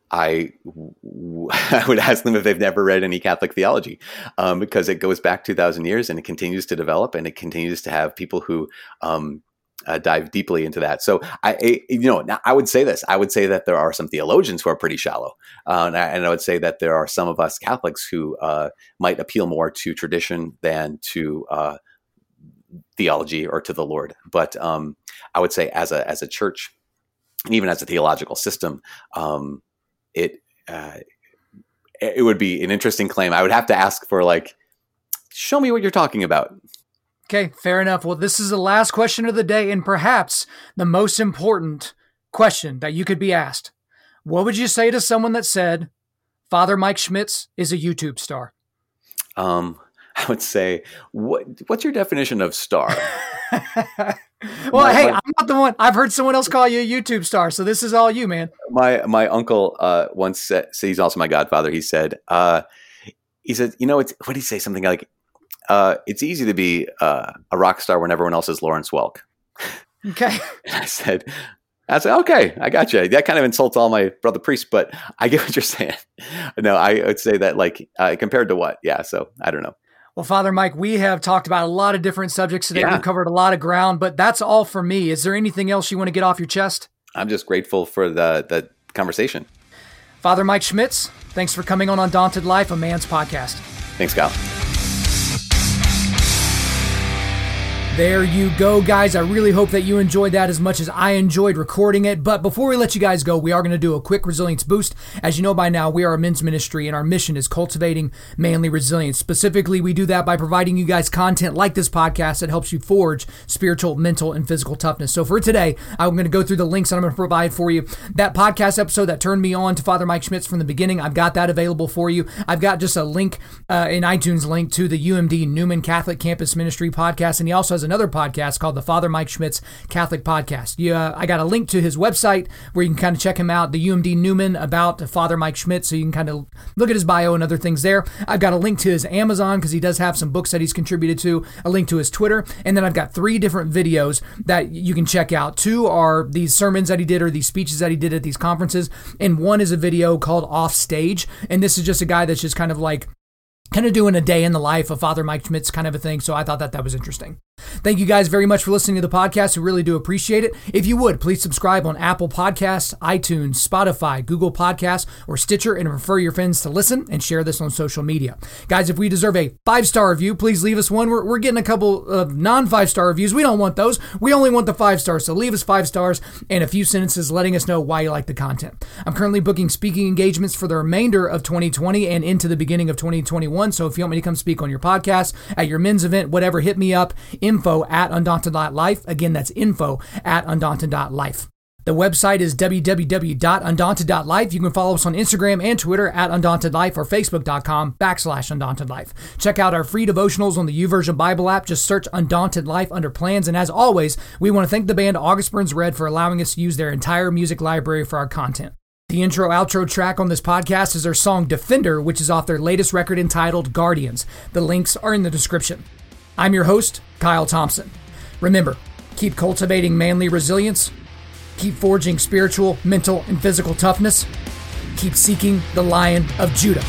I, I would ask them if they've never read any Catholic theology, um, because it goes back 2,000 years and it continues to develop and it continues to have people who um, uh, dive deeply into that. So I, you know, I would say this. I would say that there are some theologians who are pretty shallow, uh, and, I, and, I, would say that there are some of us Catholics who uh, might appeal more to tradition than to uh, theology or to the Lord. But um, I would say, as a as a church, and even as a theological system, um, it uh, it would be an interesting claim. I would have to ask for like, show me what you're talking about. Okay, fair enough. Well, this is the last question of the day, and perhaps the most important question that you could be asked. What would you say to someone that said, Father Mike Schmitz is a YouTube star? Um, I would say, what, what's your definition of star? well, my, hey, my, I'm not the one. I've heard someone else call you a YouTube star, so this is all you, man. My my uncle uh, once said, so he's also my godfather. He said, uh, he said, you know, it's what did he say? Something like, uh, it's easy to be uh, a rock star when everyone else is Lawrence Welk. Okay. I said, I said, okay, I got you. That kind of insults all my brother priests, but I get what you're saying. no, I would say that like uh, compared to what? Yeah. So I don't know. Well, Father Mike, we have talked about a lot of different subjects today. Yeah. We've covered a lot of ground, but that's all for me. Is there anything else you want to get off your chest? I'm just grateful for the the conversation. Father Mike Schmitz, thanks for coming on Undaunted Life, a man's podcast. Thanks, Kyle. There you go, guys. I really hope that you enjoyed that as much as I enjoyed recording it. But before we let you guys go, we are going to do a quick resilience boost. As you know by now, we are a men's ministry, and our mission is cultivating manly resilience. Specifically, we do that by providing you guys content like this podcast that helps you forge spiritual, mental, and physical toughness. So for today, I'm going to go through the links that I'm going to provide for you. That podcast episode that turned me on to Father Mike Schmitz from the beginning, I've got that available for you. I've got just a link, uh, in iTunes link to the UMD Newman Catholic Campus Ministry podcast, and he also has another podcast called the Father Mike Schmitz Catholic Podcast. Yeah, I got a link to his website where you can kind of check him out, the UMD Newman about Father Mike Schmitz, so you can kind of look at his bio and other things there. I've got a link to his Amazon because he does have some books that he's contributed to, a link to his Twitter, and then I've got three different videos that you can check out. Two are these sermons that he did or these speeches that he did at these conferences, and one is a video called Off Stage, and this is just a guy that's just kind of like kind of doing a day in the life of Father Mike Schmitz kind of a thing. So I thought that that was interesting. Thank you guys very much for listening to the podcast. We really do appreciate it. If you would, please subscribe on Apple Podcasts, iTunes, Spotify, Google Podcasts, or Stitcher, and refer your friends to listen and share this on social media. Guys, if we deserve a five star review, please leave us one. We're, we're getting a couple of non five star reviews. We don't want those. We only want the five stars. So leave us five stars and a few sentences letting us know why you like the content. I'm currently booking speaking engagements for the remainder of 2020 and into the beginning of 2021. So if you want me to come speak on your podcast, at your men's event, whatever, hit me up. Info at undaunted.life. Again, that's info at undaunted.life. The website is www.undaunted.life. You can follow us on Instagram and Twitter at undauntedlife or facebook.com backslash undauntedlife. Check out our free devotionals on the YouVersion Bible app. Just search Undaunted Life under plans. And as always, we want to thank the band August Burns Red for allowing us to use their entire music library for our content. The intro outro track on this podcast is their song Defender, which is off their latest record entitled Guardians. The links are in the description. I'm your host, Kyle Thompson. Remember, keep cultivating manly resilience, keep forging spiritual, mental, and physical toughness, keep seeking the Lion of Judah.